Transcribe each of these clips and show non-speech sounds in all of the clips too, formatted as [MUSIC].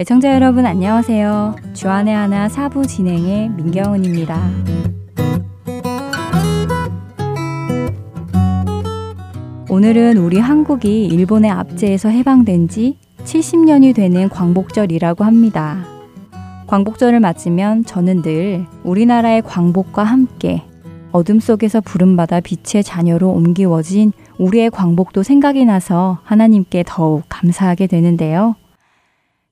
애청자 여러분 안녕하세요. 주안의 하나 사부 진행의 민경은입니다. 오늘은 우리 한국이 일본의 압제에서 해방된 지 70년이 되는 광복절이라고 합니다. 광복절을 맞으면 저는 늘 우리나라의 광복과 함께 어둠 속에서 부름받아 빛의 자녀로 옮기워진 우리의 광복도 생각이 나서 하나님께 더욱 감사하게 되는데요.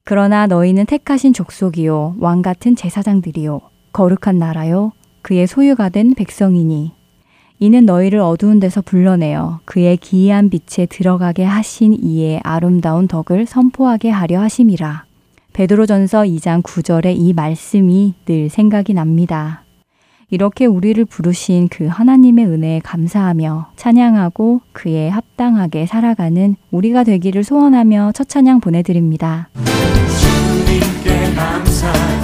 그러나 너희는 택하신 족속이요, 왕 같은 제사장들이요, 거룩한 나라요, 그의 소유가 된 백성이니, 이는 너희를 어두운 데서 불러내어 그의 기이한 빛에 들어가게 하신 이의 아름다운 덕을 선포하게 하려 하심이라. 베드로전서 2장 9절의 이 말씀이 늘 생각이 납니다. 이렇게 우리를 부르신 그 하나님의 은혜에 감사하며 찬양하고 그에 합당하게 살아가는 우리가 되기를 소원하며 첫 찬양 보내드립니다. 주님께 감사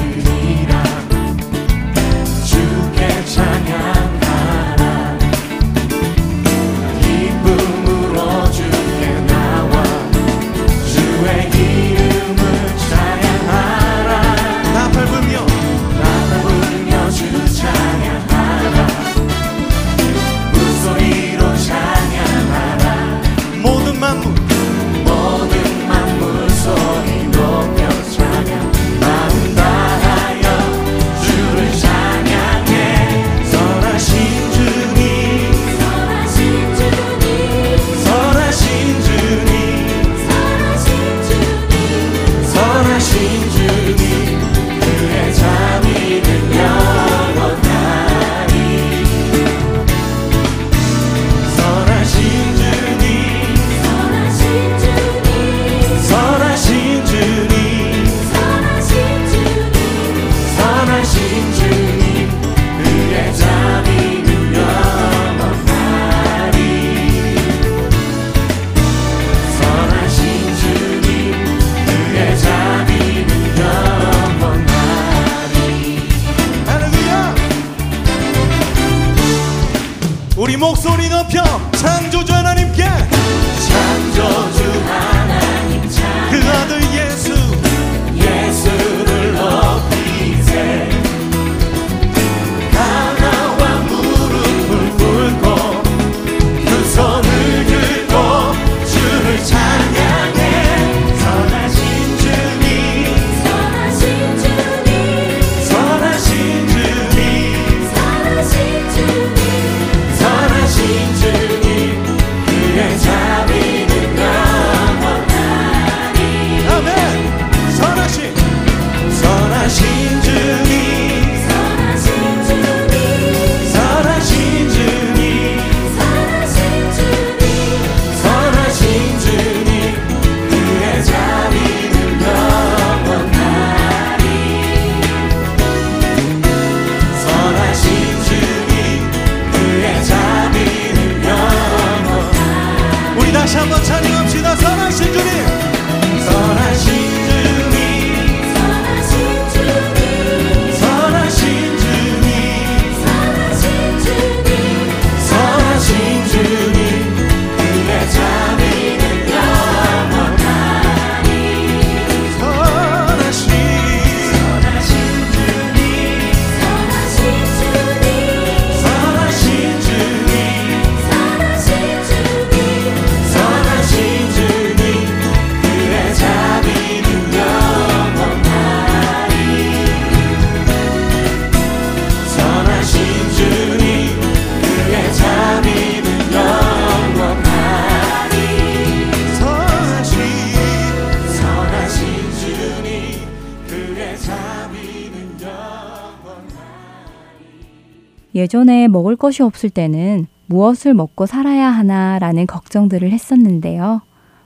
예전에 먹을 것이 없을 때는 무엇을 먹고 살아야 하나라는 걱정들을 했었는데요.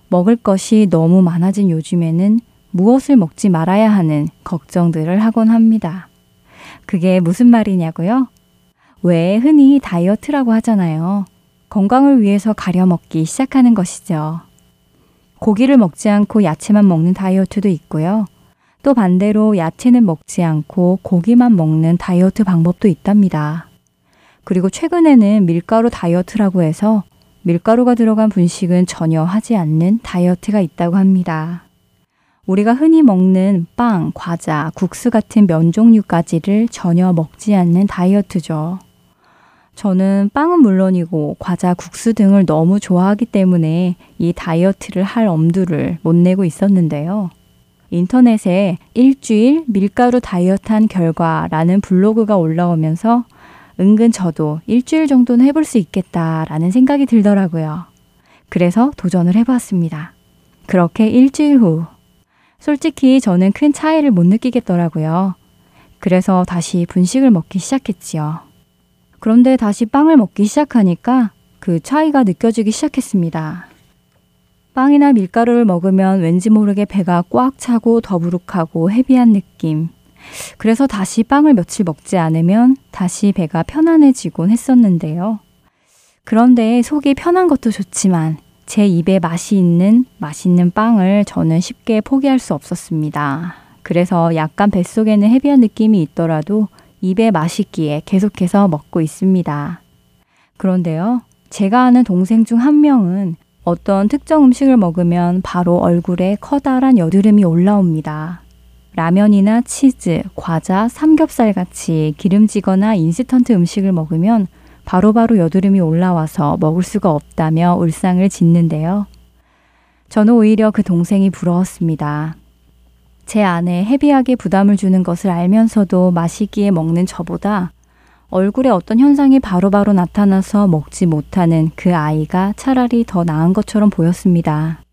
먹을 것이 너무 많아진 요즘에는 무엇을 먹지 말아야 하는 걱정들을 하곤 합니다. 그게 무슨 말이냐고요? 왜 흔히 다이어트라고 하잖아요. 건강을 위해서 가려 먹기 시작하는 것이죠. 고기를 먹지 않고 야채만 먹는 다이어트도 있고요. 또 반대로 야채는 먹지 않고 고기만 먹는 다이어트 방법도 있답니다. 그리고 최근에는 밀가루 다이어트라고 해서 밀가루가 들어간 분식은 전혀 하지 않는 다이어트가 있다고 합니다. 우리가 흔히 먹는 빵, 과자, 국수 같은 면 종류까지를 전혀 먹지 않는 다이어트죠. 저는 빵은 물론이고 과자, 국수 등을 너무 좋아하기 때문에 이 다이어트를 할 엄두를 못 내고 있었는데요. 인터넷에 일주일 밀가루 다이어트 한 결과라는 블로그가 올라오면서 은근 저도 일주일 정도는 해볼 수 있겠다라는 생각이 들더라고요. 그래서 도전을 해보았습니다. 그렇게 일주일 후, 솔직히 저는 큰 차이를 못 느끼겠더라고요. 그래서 다시 분식을 먹기 시작했지요. 그런데 다시 빵을 먹기 시작하니까 그 차이가 느껴지기 시작했습니다. 빵이나 밀가루를 먹으면 왠지 모르게 배가 꽉 차고 더부룩하고 헤비한 느낌. 그래서 다시 빵을 며칠 먹지 않으면 다시 배가 편안해지곤 했었는데요. 그런데 속이 편한 것도 좋지만 제 입에 맛이 있는 맛있는 빵을 저는 쉽게 포기할 수 없었습니다. 그래서 약간 뱃속에는 헤비한 느낌이 있더라도 입에 맛있기에 계속해서 먹고 있습니다. 그런데요, 제가 아는 동생 중 한 명은 어떤 특정 음식을 먹으면 바로 얼굴에 커다란 여드름이 올라옵니다. 라면이나 치즈, 과자, 삼겹살 같이 기름지거나 인스턴트 음식을 먹으면 바로바로 여드름이 올라와서 먹을 수가 없다며 울상을 짓는데요. 저는 오히려 그 동생이 부러웠습니다. 제 안에 헤비하게 부담을 주는 것을 알면서도 마시기에 먹는 저보다 얼굴에 어떤 현상이 바로바로 바로 나타나서 먹지 못하는 그 아이가 차라리 더 나은 것처럼 보였습니다.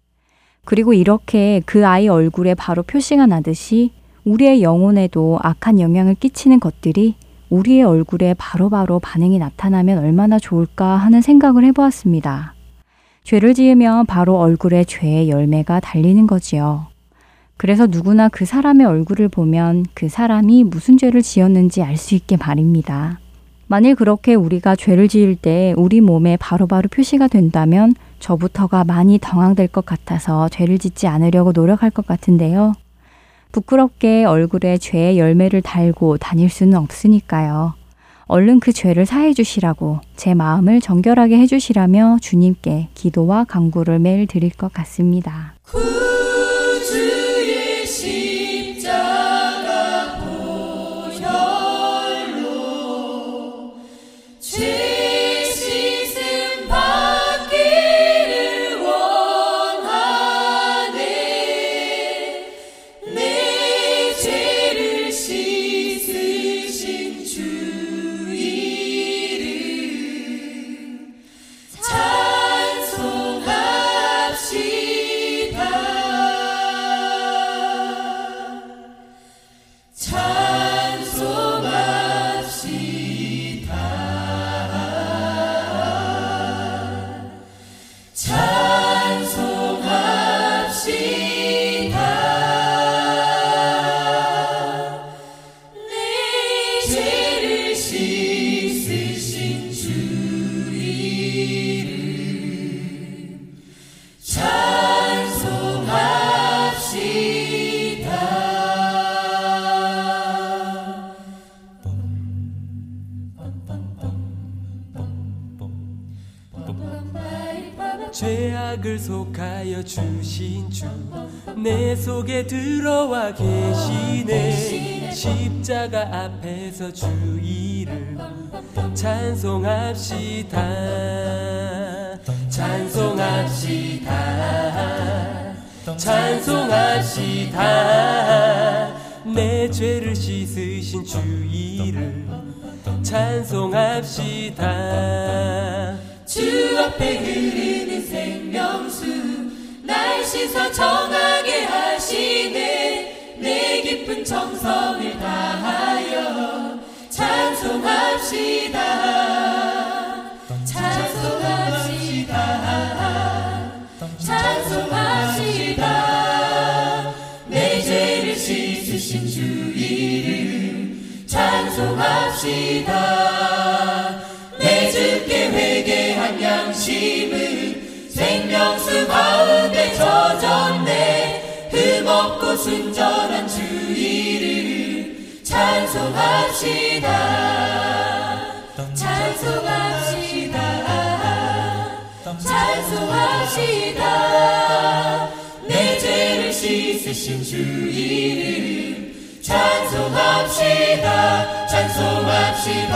그리고 이렇게 그 아이 얼굴에 바로 표시가 나듯이 우리의 영혼에도 악한 영향을 끼치는 것들이 우리의 얼굴에 바로바로 바로 반응이 나타나면 얼마나 좋을까 하는 생각을 해보았습니다. 죄를 지으면 바로 얼굴에 죄의 열매가 달리는 거지요. 그래서 누구나 그 사람의 얼굴을 보면 그 사람이 무슨 죄를 지었는지 알 수 있게 말입니다. 만일 그렇게 우리가 죄를 지을 때 우리 몸에 바로바로 바로 표시가 된다면 저부터가 많이 당황될 것 같아서 죄를 짓지 않으려고 노력할 것 같은데요. 부끄럽게 얼굴에 죄의 열매를 달고 다닐 수는 없으니까요. 얼른 그 죄를 사해 주시라고 제 마음을 정결하게 해 주시라며 주님께 기도와 강구를 매일 드릴 것 같습니다. 죄악을 속하여 주신 주 내 속에 들어와 계시네. 십자가 앞에서 주 이름 찬송합시다. 찬송합시다. 찬송합시다. 내 죄를 씻으신 주 이름 찬송합시다 주 앞에 흐르는 생명수 날 씻어 정하게 하시네. 내 깊은 정성을 다하여 찬송합시다. 찬송합시다. 찬송합시다. 내 죄를 씻으신 주 이름 찬송합시다 가운데 젖었네. 흠없고 순전한 주 이름 찬송합시다. 찬송합시다. 찬송합시다. 내 죄를 씻으신 주 이름 찬송합시다. 찬송합시다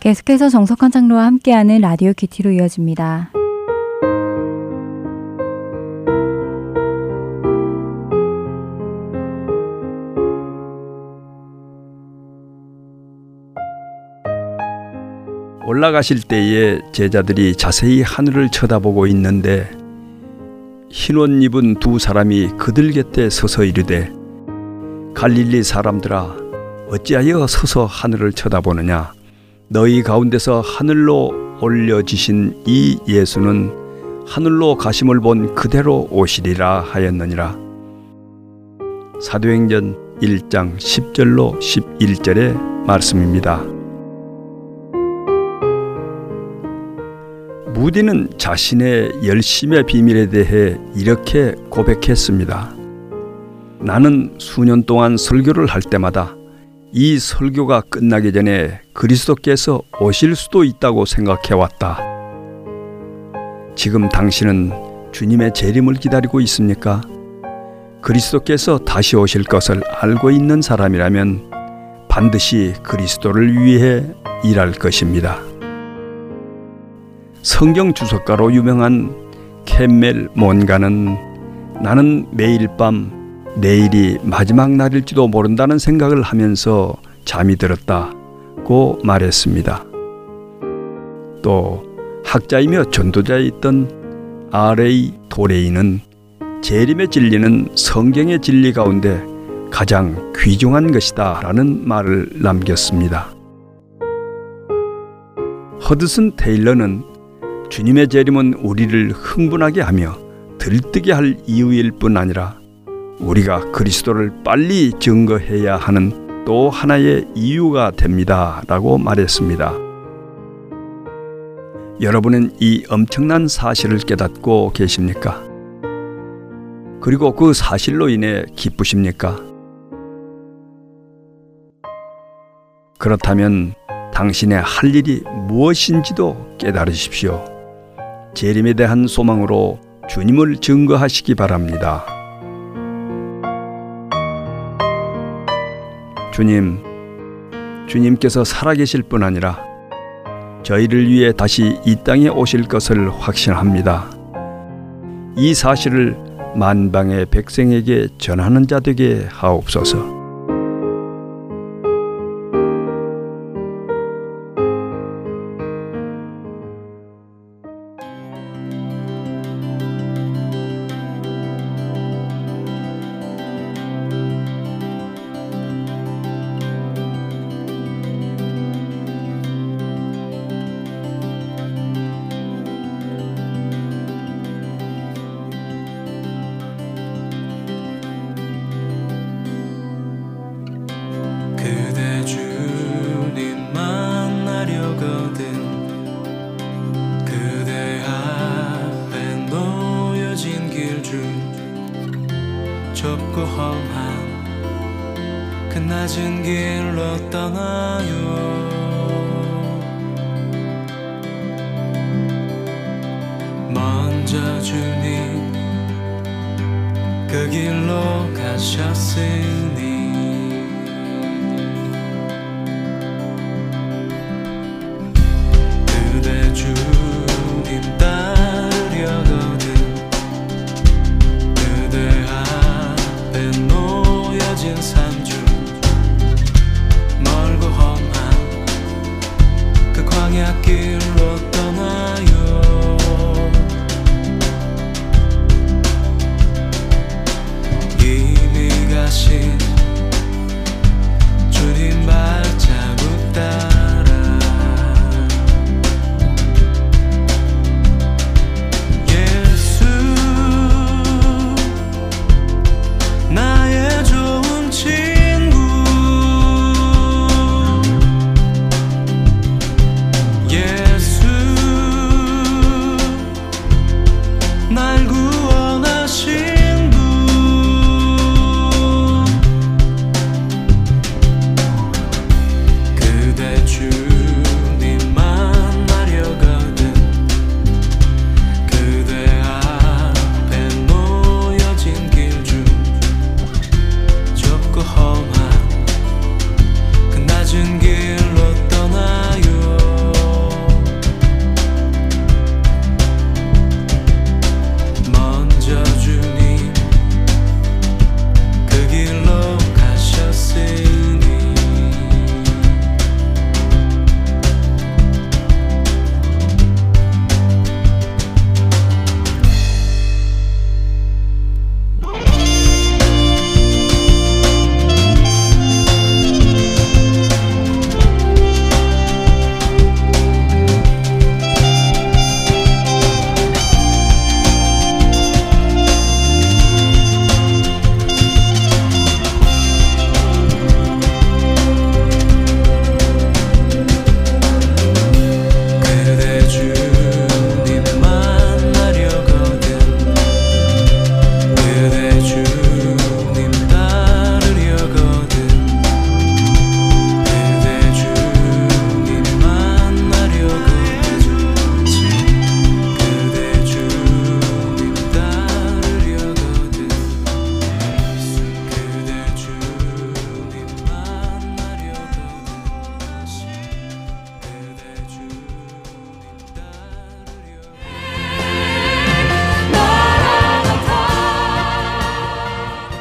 계속해서 정석환 장로와 함께하는 라디오 큐티로 이어집니다. 올라가실 때에 제자들이 자세히 하늘을 쳐다보고 있는데 흰옷 입은 두 사람이 그들 곁에 서서 이르되 갈릴리 사람들아 어찌하여 서서 하늘을 쳐다보느냐 너희 가운데서 하늘로 올려지신 이 예수는 하늘로 가심을 본 그대로 오시리라 하였느니라 사도행전 1장 10절로 11절의 말씀입니다. 무디는 자신의 열심의 비밀에 대해 이렇게 고백했습니다. 나는 수년 동안 설교를 할 때마다 이 설교가 끝나기 전에 그리스도께서 오실 수도 있다고 생각해 왔다. 지금 당신은 주님의 재림을 기다리고 있습니까? 그리스도께서 다시 오실 것을 알고 있는 사람이라면 반드시 그리스도를 위해 일할 것입니다. 성경 주석가로 유명한 캠멜 몬가는 나는 매일 밤 내일이 마지막 날일지도 모른다는 생각을 하면서 잠이 들었다고 말했습니다. 또 학자이며 전도자에 있던 R.A. 도레이는 재림의 진리는 성경의 진리 가운데 가장 귀중한 것이다 라는 말을 남겼습니다. 허드슨 테일러는 주님의 재림은 우리를 흥분하게 하며 들뜨게 할 이유일 뿐 아니라 우리가 그리스도를 빨리 증거해야 하는 또 하나의 이유가 됩니다. 라고 말했습니다. 여러분은 이 엄청난 사실을 깨닫고 계십니까? 그리고 그 사실로 인해 기쁘십니까? 그렇다면 당신의 할 일이 무엇인지도 깨달으십시오. 재림에 대한 소망으로 주님을 증거하시기 바랍니다. 주님, 주님께서 살아계실 뿐 아니라 저희를 위해 다시 이 땅에 오실 것을 확신합니다. 이 사실을 만방의 백성에게 전하는 자 되게 하옵소서. 좁고 험한 그 낮은 길로 떠나요. 먼저 주님 그 길로 가셨으니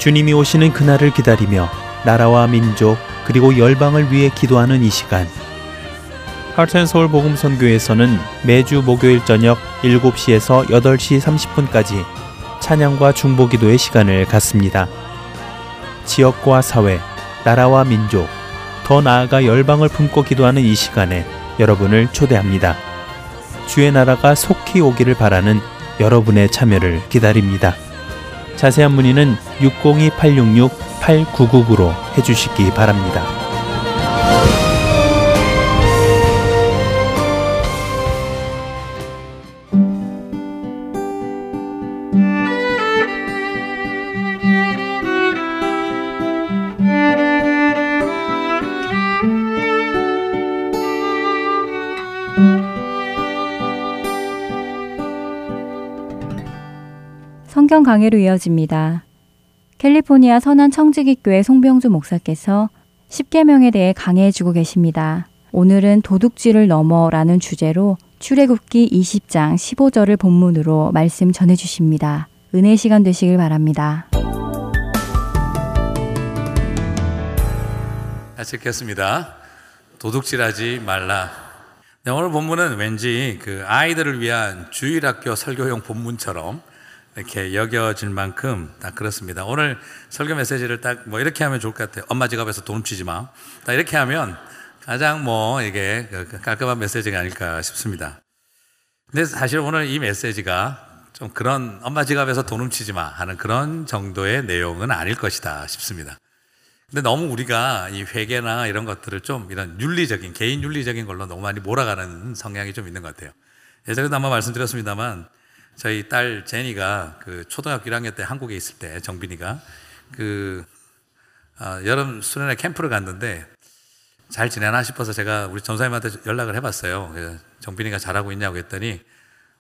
주님이 오시는 그날을 기다리며 나라와 민족 그리고 열방을 위해 기도하는 이 시간. 하트앤 서울 복음 선교에서는 매주 목요일 저녁 7시에서 8시 30분까지 찬양과 중보 기도의 시간을 갖습니다. 지역과 사회, 나라와 민족, 더 나아가 열방을 품고 기도하는 이 시간에 여러분을 초대합니다. 주의 나라가 속히 오기를 바라는 여러분의 참여를 기다립니다. 자세한 문의는 602-866-8999로 해주시기 바랍니다. 강해로 이어집니다. 캘리포니아 선한 청지기교회 송병주 목사께서 10계명에 대해 강해해 주고 계십니다. 오늘은 도둑질을 넘어라는 주제로 출애굽기 20장 15절을 본문으로 말씀 전해 주십니다. 은혜 시간 되시길 바랍니다. 같이 읽겠습니다. 도둑질하지 말라. 네, 오늘 본문은 왠지 그 아이들을 위한 주일학교 설교용 본문처럼 이렇게 여겨질 만큼 딱 그렇습니다. 오늘 설교 메시지를 딱 뭐 이렇게 하면 좋을 것 같아요. 엄마 지갑에서 돈 훔치지 마. 딱 이렇게 하면 가장 뭐 이게 그 깔끔한 메시지가 아닐까 싶습니다. 근데 사실 오늘 이 메시지가 좀 그런 엄마 지갑에서 돈 훔치지 마 하는 그런 정도의 내용은 아닐 것이다 싶습니다. 근데 너무 우리가 이 회계나 이런 것들을 좀 이런 윤리적인, 개인 윤리적인 걸로 너무 많이 몰아가는 성향이 좀 있는 것 같아요. 예전에도 한번 말씀드렸습니다만 저희 딸 제니가 그 초등학교 1학년 때 한국에 있을 때 정빈이가 그 어, 여름 수련회 캠프를 갔는데 잘 지내나 싶어서 제가 우리 전사님한테 연락을 해봤어요. 정빈이가 잘하고 있냐고 했더니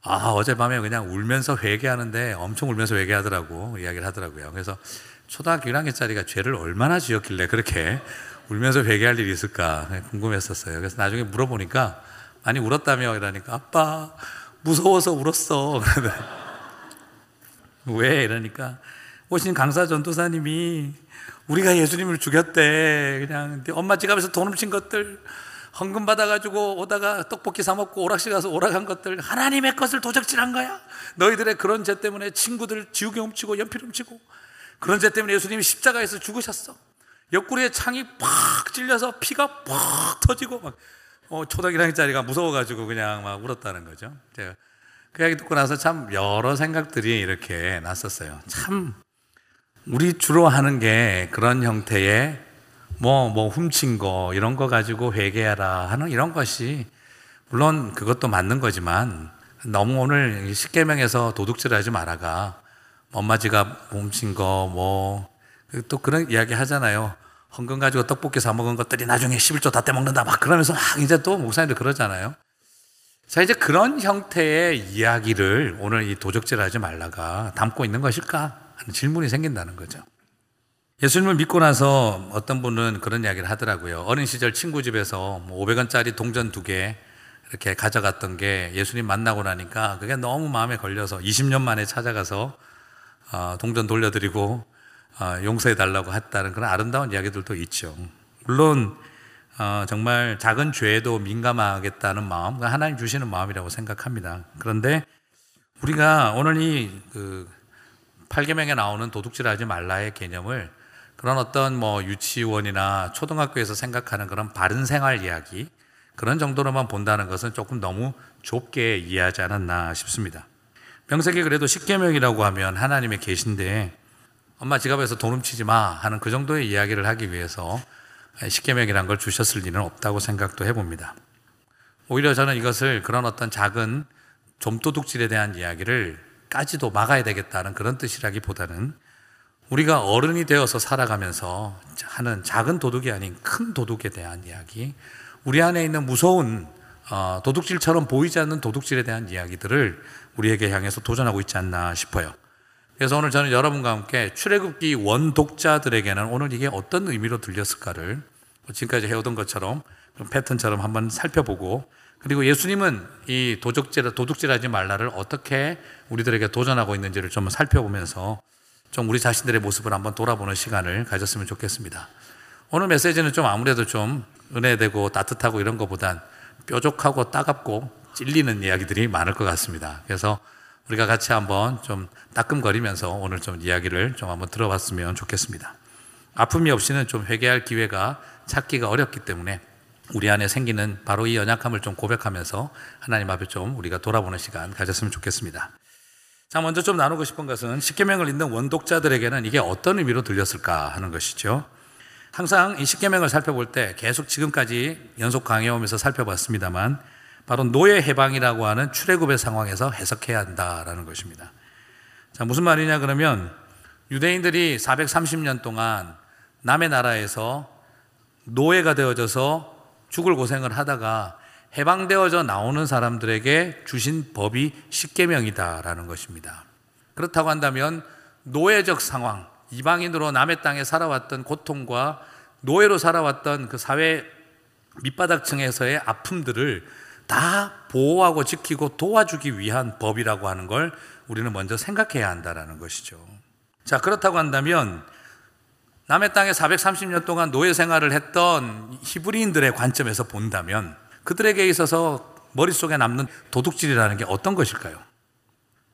아 어젯밤에 그냥 울면서 회개하는데 엄청 울면서 회개하더라고 이야기를 하더라고요. 그래서 초등학교 1학년짜리가 죄를 얼마나 지었길래 그렇게 울면서 회개할 일이 있을까 궁금했었어요. 그래서 나중에 물어보니까 많이 울었다며 이러니까 아빠 무서워서 울었어. [LAUGHS] 왜 이러니까 오신 강사 전도사님이 우리가 예수님을 죽였대. 그냥 엄마 지갑에서 돈 훔친 것들 헌금 받아가지고 오다가 떡볶이 사 먹고 오락실 가서 오락한 것들 하나님의 것을 도적질한 거야. 너희들의 그런 죄 때문에 친구들 지우개 훔치고 연필 훔치고 그런 죄 때문에 예수님이 십자가에서 죽으셨어. 옆구리에 창이 팍 찔려서 피가 팍 터지고 막 어, 초등학교 1학년짜리가 무서워가지고 그냥 막 울었다는 거죠. 제가 그 이야기 듣고 나서 참 여러 생각들이 이렇게 났었어요. 참 우리 주로 하는 게 그런 형태의 뭐, 뭐 훔친 거 이런 거 가지고 회개하라 하는 이런 것이 물론 그것도 맞는 거지만 너무 오늘 십계명에서 도둑질 하지 말아가 엄마 지갑 훔친 거 뭐 또 그런 이야기 하잖아요. 헌금 가지고 떡볶이 사 먹은 것들이 나중에 11조 다 떼먹는다 막 그러면서 막 이제 또 목사님들 그러잖아요. 자, 이제 그런 형태의 이야기를 오늘 이 도적질 하지 말라가 담고 있는 것일까? 하는 질문이 생긴다는 거죠. 예수님을 믿고 나서 어떤 분은 그런 이야기를 하더라고요. 어린 시절 친구 집에서 500원짜리 뭐 동전 두 개 이렇게 가져갔던 게 예수님 만나고 나니까 그게 너무 마음에 걸려서 20년 만에 찾아가서 어, 동전 돌려드리고 어, 용서해 달라고 했다는 그런 아름다운 이야기들도 있죠. 물론 어, 정말 작은 죄에도 민감하겠다는 마음, 하나님 주시는 마음이라고 생각합니다. 그런데 우리가 오늘 이그 8계명에 나오는 도둑질하지 말라의 개념을 그런 어떤 뭐 유치원이나 초등학교에서 생각하는 그런 바른 생활 이야기 그런 정도로만 본다는 것은 조금 너무 좁게 이해하지 않았나 싶습니다. 명색이 그래도 10계명이라고 하면 하나님의 계신데 엄마 지갑에서 돈 훔치지 마 하는 그 정도의 이야기를 하기 위해서 십계명이란 걸 주셨을 리는 없다고 생각도 해봅니다. 오히려 저는 이것을 그런 어떤 작은 좀도둑질에 대한 이야기를 까지도 막아야 되겠다는 그런 뜻이라기보다는 우리가 어른이 되어서 살아가면서 하는 작은 도둑이 아닌 큰 도둑에 대한 이야기, 우리 안에 있는 무서운 어, 도둑질처럼 보이지 않는 도둑질에 대한 이야기들을 우리에게 향해서 도전하고 있지 않나 싶어요. 그래서 오늘 저는 여러분과 함께 출애굽기 원 독자들에게는 오늘 이게 어떤 의미로 들렸을까를 지금까지 해오던 것처럼 패턴처럼 한번 살펴보고 그리고 예수님은 이 도둑질, 도둑질하지 말라를 어떻게 우리들에게 도전하고 있는지를 좀 살펴보면서 좀 우리 자신들의 모습을 한번 돌아보는 시간을 가졌으면 좋겠습니다. 오늘 메시지는 좀 아무래도 좀 은혜되고 따뜻하고 이런 것보단 뾰족하고 따갑고 찔리는 이야기들이 많을 것 같습니다. 그래서 우리가 같이 한번 좀 따끔거리면서 오늘 좀 이야기를 좀 한번 들어봤으면 좋겠습니다. 아픔이 없이는 좀 회개할 기회가 찾기가 어렵기 때문에 우리 안에 생기는 바로 이 연약함을 좀 고백하면서 하나님 앞에 좀 우리가 돌아보는 시간 가졌으면 좋겠습니다. 자, 먼저 좀 나누고 싶은 것은 십계명을 읽는 원독자들에게는 이게 어떤 의미로 들렸을까 하는 것이죠. 항상 이 십계명을 살펴볼 때 계속 지금까지 연속 강해오면서 살펴봤습니다만 바로 노예 해방이라고 하는 출애굽의 상황에서 해석해야 한다라는 것입니다. 자, 무슨 말이냐 그러면 유대인들이 430년 동안 남의 나라에서 노예가 되어져서 죽을 고생을 하다가 해방되어져 나오는 사람들에게 주신 법이 십계명이다라는 것입니다. 그렇다고 한다면 노예적 상황, 이방인으로 남의 땅에 살아왔던 고통과 노예로 살아왔던 그 사회 밑바닥층에서의 아픔들을 다 보호하고 지키고 도와주기 위한 법이라고 하는 걸 우리는 먼저 생각해야 한다라는 것이죠. 자, 그렇다고 한다면 남의 땅에 430년 동안 노예 생활을 했던 히브리인들의 관점에서 본다면 그들에게 있어서 머릿속에 남는 도둑질이라는 게 어떤 것일까요?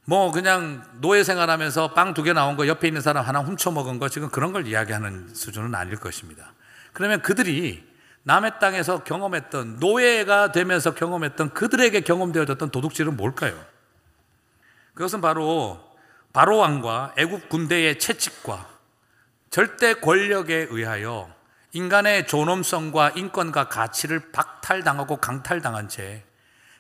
뭐 그냥 노예 생활하면서 빵 두 개 나온 거 옆에 있는 사람 하나 훔쳐 먹은 거 지금 그런 걸 이야기하는 수준은 아닐 것입니다. 그러면 그들이 남의 땅에서 경험했던 노예가 되면서 경험했던 그들에게 경험되어졌던 도둑질은 뭘까요? 그것은 바로 바로 왕과 애굽 군대의 채찍과 절대 권력에 의하여 인간의 존엄성과 인권과 가치를 박탈당하고 강탈당한 채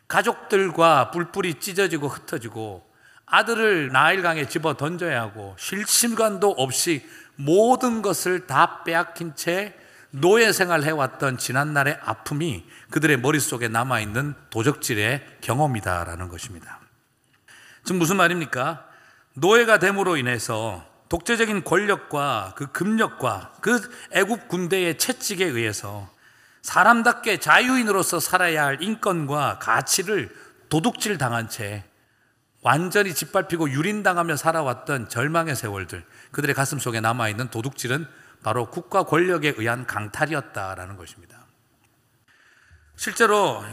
가족들과 뿔뿔이 찢어지고 흩어지고 아들을 나일강에 집어 던져야 하고 실심관도 없이 모든 것을 다 빼앗긴 채 노예 생활 해왔던 지난날의 아픔이 그들의 머릿속에 남아있는 도적질의 경험이다라는 것입니다. 지금 무슨 말입니까? 노예가 됨으로 인해서 독재적인 권력과 그 금력과 그 애국 군대의 채찍에 의해서 사람답게 자유인으로서 살아야 할 인권과 가치를 도둑질 당한 채 완전히 짓밟히고 유린당하며 살아왔던 절망의 세월들, 그들의 가슴 속에 남아있는 도둑질은 바로 국가 권력에 의한 강탈이었다라는 것입니다. 실제로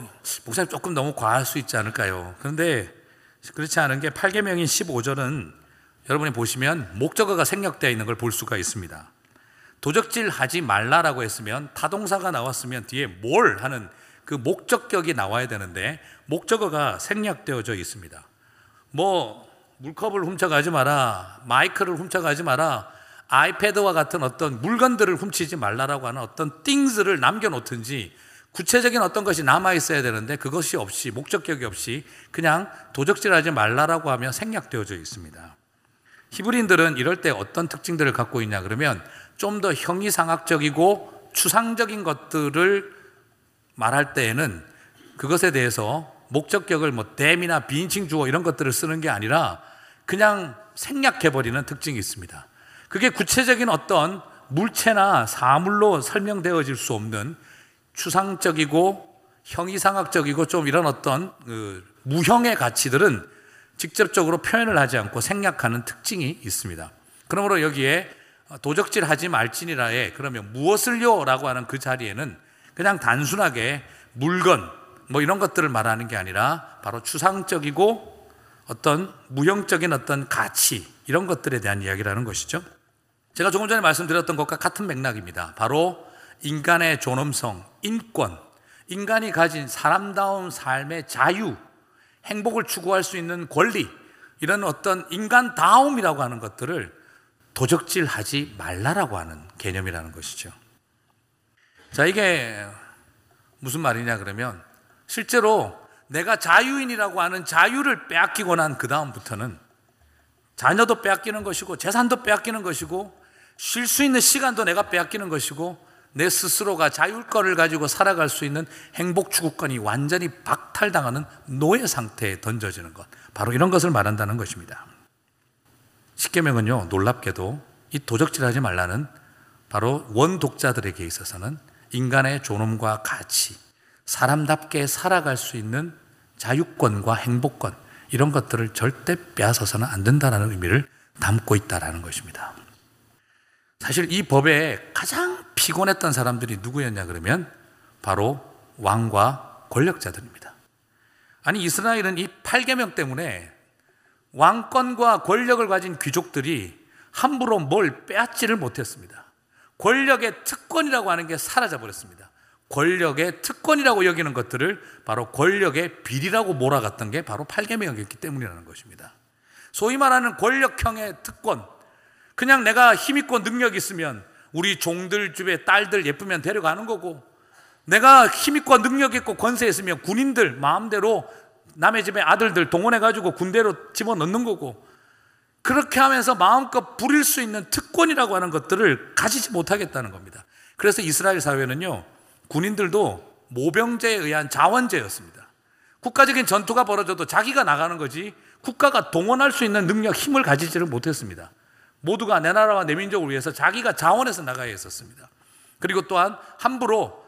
목사님 조금 너무 과할 수 있지 않을까요? 그런데 그렇지 않은 게 8계명인 15절은 여러분이 보시면 목적어가 생략되어 있는 걸 볼 수가 있습니다. 도적질 하지 말라라고 했으면 타동사가 나왔으면 뒤에 뭘 하는 그 목적격이 나와야 되는데 목적어가 생략되어져 있습니다. 뭐 물컵을 훔쳐가지 마라, 마이크를 훔쳐가지 마라, 아이패드와 같은 어떤 물건들을 훔치지 말라라고 하는 어떤 띵스를 남겨놓든지 구체적인 어떤 것이 남아 있어야 되는데 그것이 없이 목적격이 없이 그냥 도적질하지 말라라고 하며 생략되어져 있습니다. 히브리인들은 이럴 때 어떤 특징들을 갖고 있냐 그러면 좀 더 형이상학적이고 추상적인 것들을 말할 때에는 그것에 대해서 목적격을 뭐 댐이나 비인칭 주어 이런 것들을 쓰는 게 아니라 그냥 생략해버리는 특징이 있습니다. 그게 구체적인 어떤 물체나 사물로 설명되어질 수 없는 추상적이고 형이상학적이고 좀 이런 어떤 그 무형의 가치들은 직접적으로 표현을 하지 않고 생략하는 특징이 있습니다. 그러므로 여기에 도적질 하지 말지니라에 그러면 무엇을요? 라고 하는 그 자리에는 그냥 단순하게 물건 뭐 이런 것들을 말하는 게 아니라 바로 추상적이고 어떤 무형적인 어떤 가치 이런 것들에 대한 이야기라는 것이죠. 제가 조금 전에 말씀드렸던 것과 같은 맥락입니다. 바로 인간의 존엄성, 인권, 인간이 가진 사람다운 삶의 자유, 행복을 추구할 수 있는 권리, 이런 어떤 인간다움이라고 하는 것들을 도적질 하지 말라라고 하는 개념이라는 것이죠. 자, 이게 무슨 말이냐 그러면 실제로 내가 자유인이라고 하는 자유를 빼앗기고 난 그 다음부터는 자녀도 빼앗기는 것이고 재산도 빼앗기는 것이고 쉴 수 있는 시간도 내가 빼앗기는 것이고 내 스스로가 자율권을 가지고 살아갈 수 있는 행복 추구권이 완전히 박탈당하는 노예 상태에 던져지는 것. 바로 이런 것을 말한다는 것입니다. 십계명은요 놀랍게도 이 도적질하지 말라는 바로 원독자들에게 있어서는 인간의 존엄과 가치, 사람답게 살아갈 수 있는 자유권과 행복권 이런 것들을 절대 빼앗아서는 안 된다는 의미를 담고 있다라는 것입니다. 사실 이 법에 가장 피곤했던 사람들이 누구였냐 그러면 바로 왕과 권력자들입니다. 아니 이스라엘은 이 8계명 때문에 왕권과 권력을 가진 귀족들이 함부로 뭘 빼앗지를 못했습니다. 권력의 특권이라고 하는 게 사라져 버렸습니다. 권력의 특권이라고 여기는 것들을 바로 권력의 비리라고 몰아갔던 게 바로 8계명이었기 때문이라는 것입니다. 소위 말하는 권력형의 특권. 그냥 내가 힘있고 능력 있으면 우리 종들 집에 딸들 예쁘면 데려가는 거고 내가 힘있고 능력 있고 권세 있으면 군인들 마음대로 남의 집에 아들들 동원해가지고 군대로 집어넣는 거고 그렇게 하면서 마음껏 부릴 수 있는 특권이라고 하는 것들을 가지지 못하겠다는 겁니다. 그래서 이스라엘 사회는요, 군인들도 모병제에 의한 자원제였습니다. 국가적인 전투가 벌어져도 자기가 나가는 거지 국가가 동원할 수 있는 능력, 힘을 가지지를 못했습니다. 모두가 내 나라와 내 민족을 위해서 자기가 자원해서 나가야 했었습니다. 그리고 또한 함부로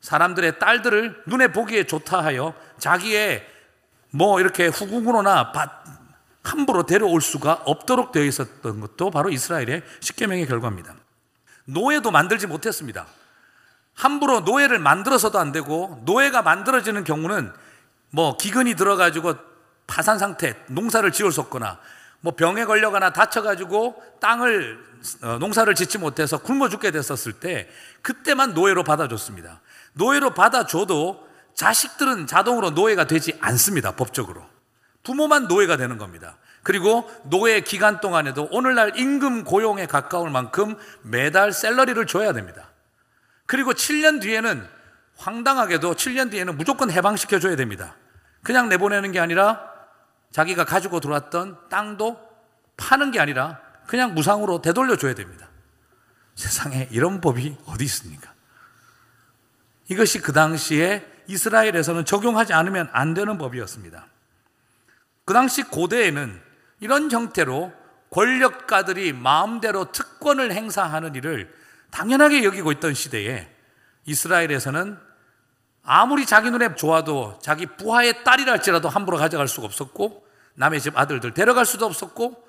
사람들의 딸들을 눈에 보기에 좋다 하여 자기의 뭐 이렇게 후궁으로나 함부로 데려올 수가 없도록 되어 있었던 것도 바로 이스라엘의 십계명의 결과입니다. 노예도 만들지 못했습니다. 함부로 노예를 만들어서도 안 되고 노예가 만들어지는 경우는 뭐 기근이 들어가지고 파산 상태, 농사를 지을 수 없거나 뭐 병에 걸려거나 다쳐가지고 땅을 어, 농사를 짓지 못해서 굶어 죽게 됐었을 때 그때만 노예로 받아줬습니다. 노예로 받아줘도 자식들은 자동으로 노예가 되지 않습니다. 법적으로. 부모만 노예가 되는 겁니다. 그리고 노예 기간 동안에도 오늘날 임금 고용에 가까울 만큼 매달 셀러리를 줘야 됩니다. 그리고 7년 뒤에는 황당하게도 7년 뒤에는 무조건 해방시켜 줘야 됩니다. 그냥 내보내는 게 아니라 자기가 가지고 들어왔던 땅도 파는 게 아니라 그냥 무상으로 되돌려 줘야 됩니다. 세상에 이런 법이 어디 있습니까? 이것이 그 당시에 이스라엘에서는 적용하지 않으면 안 되는 법이었습니다. 그 당시 고대에는 이런 형태로 권력가들이 마음대로 특권을 행사하는 일을 당연하게 여기고 있던 시대에 이스라엘에서는 아무리 자기 눈에 좋아도 자기 부하의 딸이라 할지라도 함부로 가져갈 수가 없었고 남의 집 아들들 데려갈 수도 없었고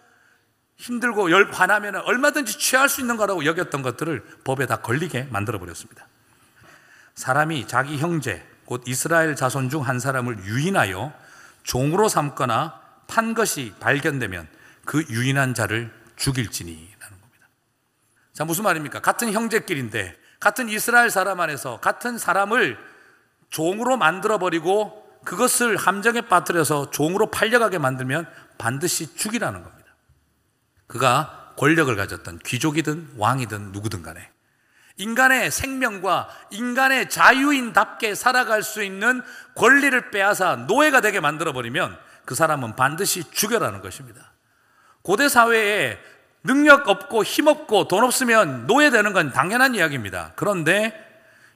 힘들고 열 화나면 얼마든지 취할 수 있는 거라고 여겼던 것들을 법에 다 걸리게 만들어 버렸습니다. 사람이 자기 형제 곧 이스라엘 자손 중 한 사람을 유인하여 종으로 삼거나 판 것이 발견되면 그 유인한 자를 죽일지니라는 겁니다. 자, 무슨 말입니까? 같은 형제끼리인데 같은 이스라엘 사람 안에서 같은 사람을 종으로 만들어 버리고 그것을 함정에 빠뜨려서 종으로 팔려가게 만들면 반드시 죽이라는 겁니다. 그가 권력을 가졌던 귀족이든 왕이든 누구든 간에 인간의 생명과 인간의 자유인답게 살아갈 수 있는 권리를 빼앗아 노예가 되게 만들어버리면 그 사람은 반드시 죽여라는 것입니다. 고대 사회에 능력 없고 힘 없고 돈 없으면 노예되는 건 당연한 이야기입니다. 그런데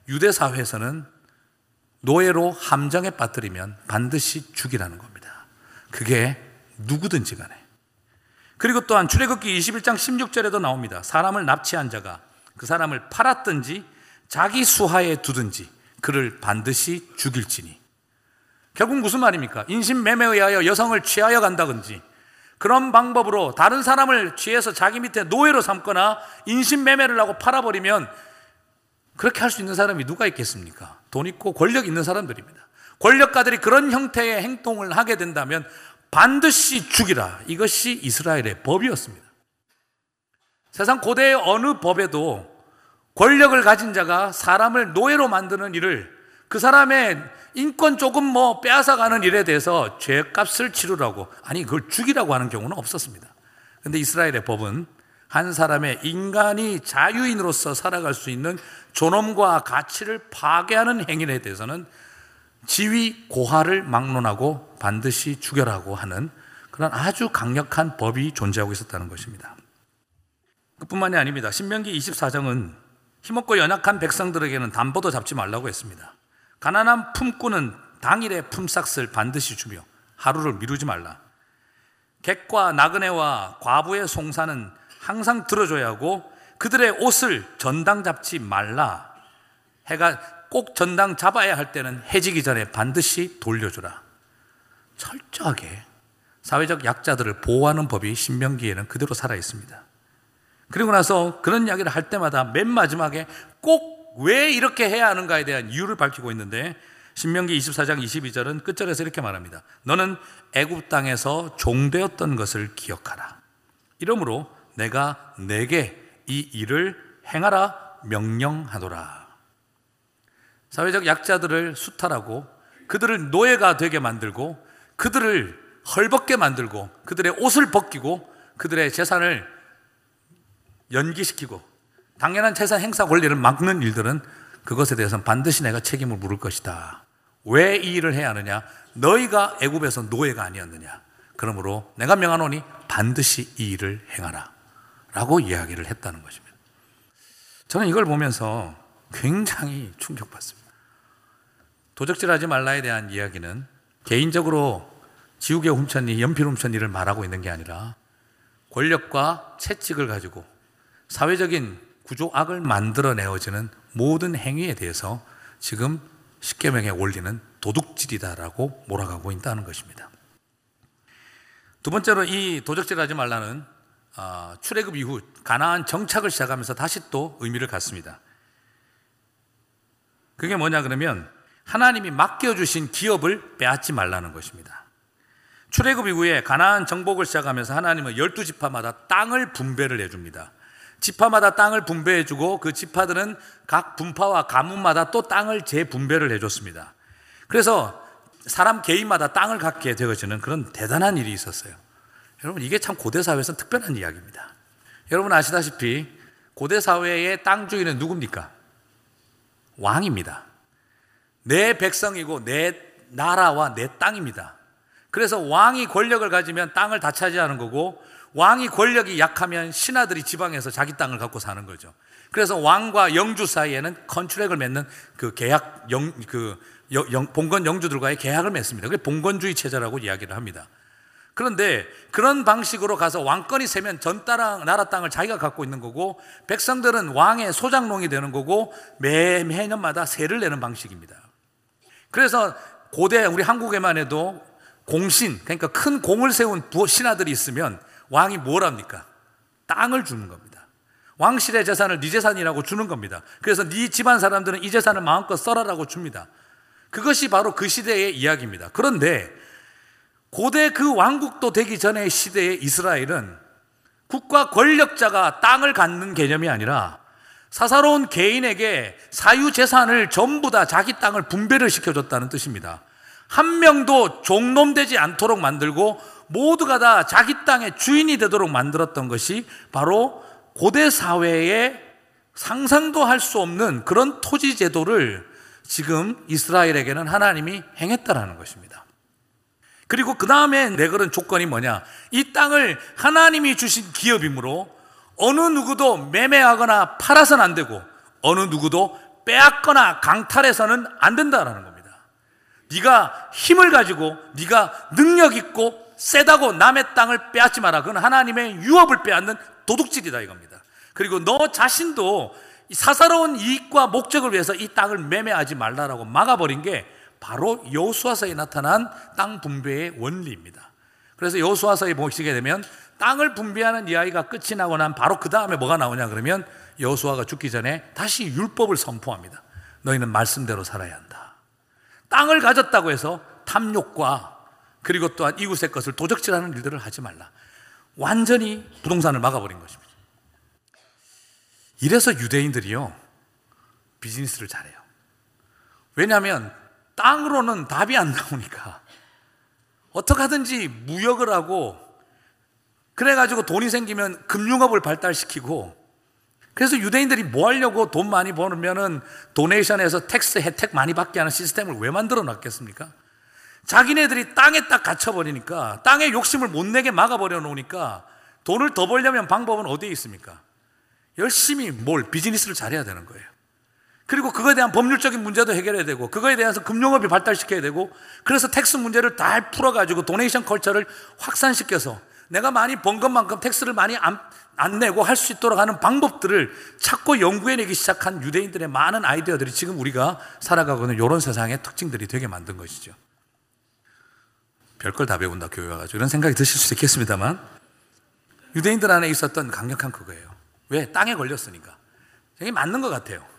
유대 사회에서는 노예로 함정에 빠뜨리면 반드시 죽이라는 겁니다. 그게 누구든지 간에. 그리고 또한 출애굽기 21장 16절에도 나옵니다. 사람을 납치한 자가 그 사람을 팔았든지 자기 수하에 두든지 그를 반드시 죽일지니. 결국 무슨 말입니까? 인신매매에 의하여 여성을 취하여 간다든지 그런 방법으로 다른 사람을 취해서 자기 밑에 노예로 삼거나 인신매매를 하고 팔아버리면 그렇게 할 수 있는 사람이 누가 있겠습니까? 돈 있고 권력 있는 사람들입니다. 권력가들이 그런 형태의 행동을 하게 된다면 반드시 죽이라. 이것이 이스라엘의 법이었습니다. 세상 고대의 어느 법에도 권력을 가진 자가 사람을 노예로 만드는 일을 그 사람의 인권 조금 뭐 빼앗아가는 일에 대해서 죄값을 치르라고 아니 그걸 죽이라고 하는 경우는 없었습니다. 근데 이스라엘의 법은 한 사람의 인간이 자유인으로서 살아갈 수 있는 존엄과 가치를 파괴하는 행위에 대해서는 지위 고하를 막론하고 반드시 죽여라고 하는 그런 아주 강력한 법이 존재하고 있었다는 것입니다. 그뿐만이 아닙니다. 신명기 24장은 힘없고 연약한 백성들에게는 담보도 잡지 말라고 했습니다. 가난한 품꾼은 당일에 품삯을 반드시 주며 하루를 미루지 말라. 객과 나그네와 과부의 송사는 항상 들어줘야 하고 그들의 옷을 전당 잡지 말라. 해가 꼭 전당 잡아야 할 때는 해지기 전에 반드시 돌려주라. 철저하게 사회적 약자들을 보호하는 법이 신명기에는 그대로 살아 있습니다. 그리고 나서 그런 이야기를 할 때마다 맨 마지막에 꼭 왜 이렇게 해야 하는가에 대한 이유를 밝히고 있는데 신명기 24장 22절은 끝절에서 이렇게 말합니다. 너는 애굽 땅에서 종되었던 것을 기억하라. 이러므로 내가 내게 이 일을 행하라 명령하노라. 사회적 약자들을 수탈하고 그들을 노예가 되게 만들고 그들을 헐벗게 만들고 그들의 옷을 벗기고 그들의 재산을 연기시키고 당연한 재산 행사 권리를 막는 일들은 그것에 대해서는 반드시 내가 책임을 물을 것이다. 왜 이 일을 해야 하느냐? 너희가 애굽에서 노예가 아니었느냐? 그러므로 내가 명하노니 반드시 이 일을 행하라. 라고 이야기를 했다는 것입니다. 저는 이걸 보면서 굉장히 충격받습니다. 도적질하지 말라에 대한 이야기는 개인적으로 지우개 훔쳤니, 연필 훔쳤니를 말하고 있는 게 아니라 권력과 채찍을 가지고 사회적인 구조악을 만들어내어지는 모든 행위에 대해서 지금 십계명의 원리는 도둑질이다라고 몰아가고 있다는 것입니다. 두 번째로 이 도적질하지 말라는 아, 출애굽 이후 가나안 정착을 시작하면서 다시 또 의미를 갖습니다. 그게 뭐냐 그러면 하나님이 맡겨주신 기업을 빼앗지 말라는 것입니다. 출애굽 이후에 가나안 정복을 시작하면서 하나님은 열두 지파마다 땅을 분배를 해줍니다. 지파마다 땅을 분배해주고 그 지파들은 각 분파와 가문마다 또 땅을 재분배를 해줬습니다. 그래서 사람 개인마다 땅을 갖게 되어지는 그런 대단한 일이 있었어요. 여러분, 이게 참 고대 사회에서 특별한 이야기입니다. 여러분 아시다시피 고대 사회의 땅 주인은 누굽니까? 왕입니다. 내 백성이고 내 나라와 내 땅입니다. 그래서 왕이 권력을 가지면 땅을 다 차지하는 거고 왕이 권력이 약하면 신하들이 지방에서 자기 땅을 갖고 사는 거죠. 그래서 왕과 영주 사이에는 컨트랙을 맺는 그 계약 영, 그 영, 봉건 영주들과의 계약을 맺습니다. 그게 봉건주의 체제라고 이야기를 합니다. 그런데 그런 방식으로 가서 왕권이 세면 전 따라, 나라 땅을 자기가 갖고 있는 거고 백성들은 왕의 소장농이 되는 거고 매, 매년마다 세를 내는 방식입니다. 그래서 고대 우리 한국에만 해도 공신, 그러니까 큰 공을 세운 신하들이 있으면 왕이 뭘 합니까? 땅을 주는 겁니다. 왕실의 재산을 네 재산이라고 주는 겁니다. 그래서 네 집안 사람들은 이 재산을 마음껏 써라라고 줍니다. 그것이 바로 그 시대의 이야기입니다. 그런데 고대 그 왕국도 되기 전의 시대의 이스라엘은 국가 권력자가 땅을 갖는 개념이 아니라 사사로운 개인에게 사유 재산을 전부 다 자기 땅을 분배를 시켜줬다는 뜻입니다. 한 명도 종놈되지 않도록 만들고 모두가 다 자기 땅의 주인이 되도록 만들었던 것이 바로 고대 사회에 상상도 할 수 없는 그런 토지 제도를 지금 이스라엘에게는 하나님이 행했다라는 것입니다. 그리고 그 다음에 내걸은 조건이 뭐냐? 이 땅을 하나님이 주신 기업이므로 어느 누구도 매매하거나 팔아서는 안 되고 어느 누구도 빼앗거나 강탈해서는 안 된다라는 겁니다. 네가 힘을 가지고 네가 능력 있고 세다고 남의 땅을 빼앗지 마라. 그건 하나님의 유업을 빼앗는 도둑질이다 이겁니다. 그리고 너 자신도 사사로운 이익과 목적을 위해서 이 땅을 매매하지 말라라고 막아버린 게 바로 여수와서에 나타난 땅 분배의 원리입니다. 그래서 여수와서에 보시게 되면 땅을 분배하는 이야기가 끝이 나고 난 바로 그 다음에 뭐가 나오냐 그러면 여수아가 죽기 전에 다시 율법을 선포합니다. 너희는 말씀대로 살아야 한다. 땅을 가졌다고 해서 탐욕과 그리고 또한 이웃의 것을 도적질하는 일들을 하지 말라. 완전히 부동산을 막아버린 것입니다. 이래서 유대인들이요, 비즈니스를 잘해요. 왜냐하면 땅으로는 답이 안 나오니까 어떻게 하든지 무역을 하고 그래가지고 돈이 생기면 금융업을 발달시키고 그래서 유대인들이 뭐 하려고 돈 많이 버면은 donation에서 tax 혜택 많이 받게 하는 시스템을 왜 만들어 놨겠습니까? 자기네들이 땅에 딱 갇혀버리니까 땅에 욕심을 못 내게 막아버려 놓으니까 돈을 더 벌려면 방법은 어디에 있습니까? 열심히 뭘 비즈니스를 잘해야 되는 거예요. 그리고 그거에 대한 법률적인 문제도 해결해야 되고 그거에 대해서 금융업이 발달시켜야 되고 그래서 tax 문제를 다 풀어가지고 donation culture를 확산시켜서 내가 많이 번 것만큼 tax를 많이 안, 안 내고 할 수 있도록 하는 방법들을 찾고 연구해내기 시작한 유대인들의 많은 아이디어들이 지금 우리가 살아가고 있는 이런 세상의 특징들이 되게 만든 것이죠. 별걸 다 배운다 교회 와가지고 이런 생각이 드실 수도 있겠습니다만 유대인들 안에 있었던 강력한 그거예요. 왜? 땅에 걸렸으니까. 이게 맞는 것 같아요.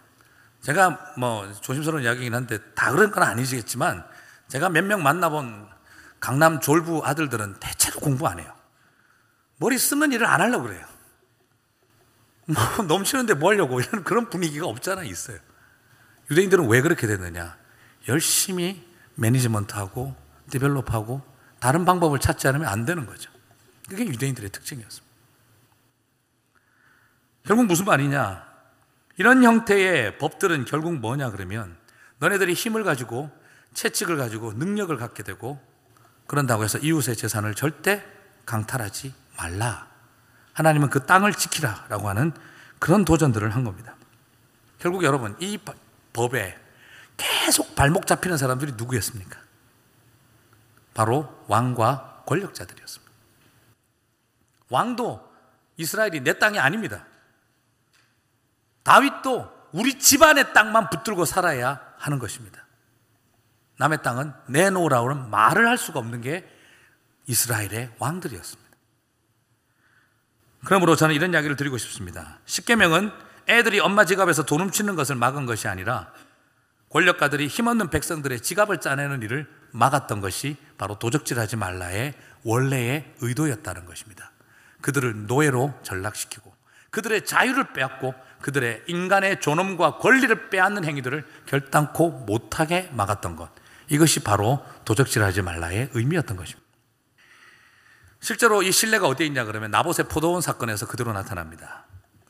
제가 뭐 조심스러운 이야기긴 한데 다 그런 건 아니시겠지만 제가 몇 명 만나본 강남 졸부 아들들은 대체로 공부 안 해요. 머리 쓰는 일을 안 하려고 그래요. [LAUGHS] 뭐 넘치는데 뭐 하려고 이런 그런 분위기가 없잖아 있어요. 유대인들은 왜 그렇게 됐느냐? 열심히 매니지먼트하고 디벨롭하고 다른 방법을 찾지 않으면 안 되는 거죠. 그게 유대인들의 특징이었습니다. 결국 무슨 말이냐? 이런 형태의 법들은 결국 뭐냐 그러면 너네들이 힘을 가지고 채찍을 가지고 능력을 갖게 되고 그런다고 해서 이웃의 재산을 절대 강탈하지 말라. 하나님은 그 땅을 지키라라고 하는 그런 도전들을 한 겁니다. 결국 여러분 이 법에 계속 발목 잡히는 사람들이 누구였습니까? 바로 왕과 권력자들이었습니다. 왕도 이스라엘이 내 땅이 아닙니다. 다윗도 우리 집안의 땅만 붙들고 살아야 하는 것입니다. 남의 땅은 내놓으라고는 말을 할 수가 없는 게 이스라엘의 왕들이었습니다. 그러므로 저는 이런 이야기를 드리고 싶습니다. 십계명은 애들이 엄마 지갑에서 돈 훔치는 것을 막은 것이 아니라 권력가들이 힘없는 백성들의 지갑을 짜내는 일을 막았던 것이 바로 도적질하지 말라의 원래의 의도였다는 것입니다. 그들을 노예로 전락시키고 그들의 자유를 빼앗고 그들의 인간의 존엄과 권리를 빼앗는 행위들을 결단코 못하게 막았던 것. 이것이 바로 도적질하지 말라의 의미였던 것입니다. 실제로 이 신뢰가 어디에 있냐 그러면 나봇의 포도원 사건에서 그대로 나타납니다.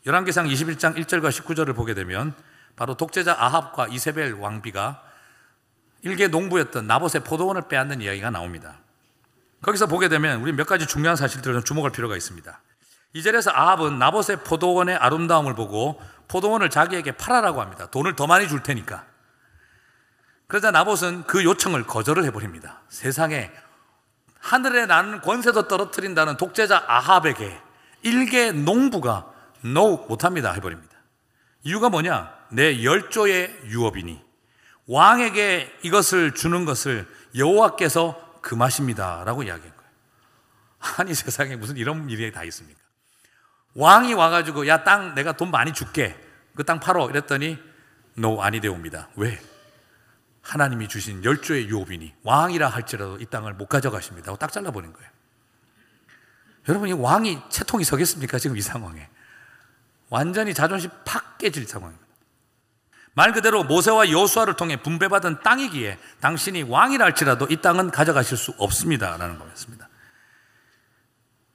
열왕기상 21장 1절과 19절을 보게 되면 바로 독재자 아합과 이세벨 왕비가 일개 농부였던 나봇의 포도원을 빼앗는 이야기가 나옵니다. 거기서 보게 되면 우리 몇 가지 중요한 사실들을 좀 주목할 필요가 있습니다. 이 절에서 아합은 나봇의 포도원의 아름다움을 보고 포도원을 자기에게 팔아라고 합니다. 돈을 더 많이 줄 테니까. 그러자 나봇은 그 요청을 거절을 해버립니다. 세상에 하늘에 나는 권세도 떨어뜨린다는 독재자 아합에게 일개 농부가 no 못합니다 해버립니다. 이유가 뭐냐? 내 열조의 유업이니 왕에게 이것을 주는 것을 여호와께서 금하십니다라고 이야기한 거예요. 아니 세상에 무슨 이런 일이 다 있습니까? 왕이 와가지고 야 땅 내가 돈 많이 줄게 그 땅 팔어 이랬더니 no 아니 되옵니다. 왜? 하나님이 주신 열조의 유업이니 왕이라 할지라도 이 땅을 못 가져가십니다. 딱 잘라버린 거예요. 여러분 이 왕이 채통이 서겠습니까? 지금 이 상황에 완전히 자존심 팍 깨질 상황입니다. 말 그대로 모세와 여수아를 통해 분배받은 땅이기에 당신이 왕이라 할지라도 이 땅은 가져가실 수 없습니다라는 거였습니다.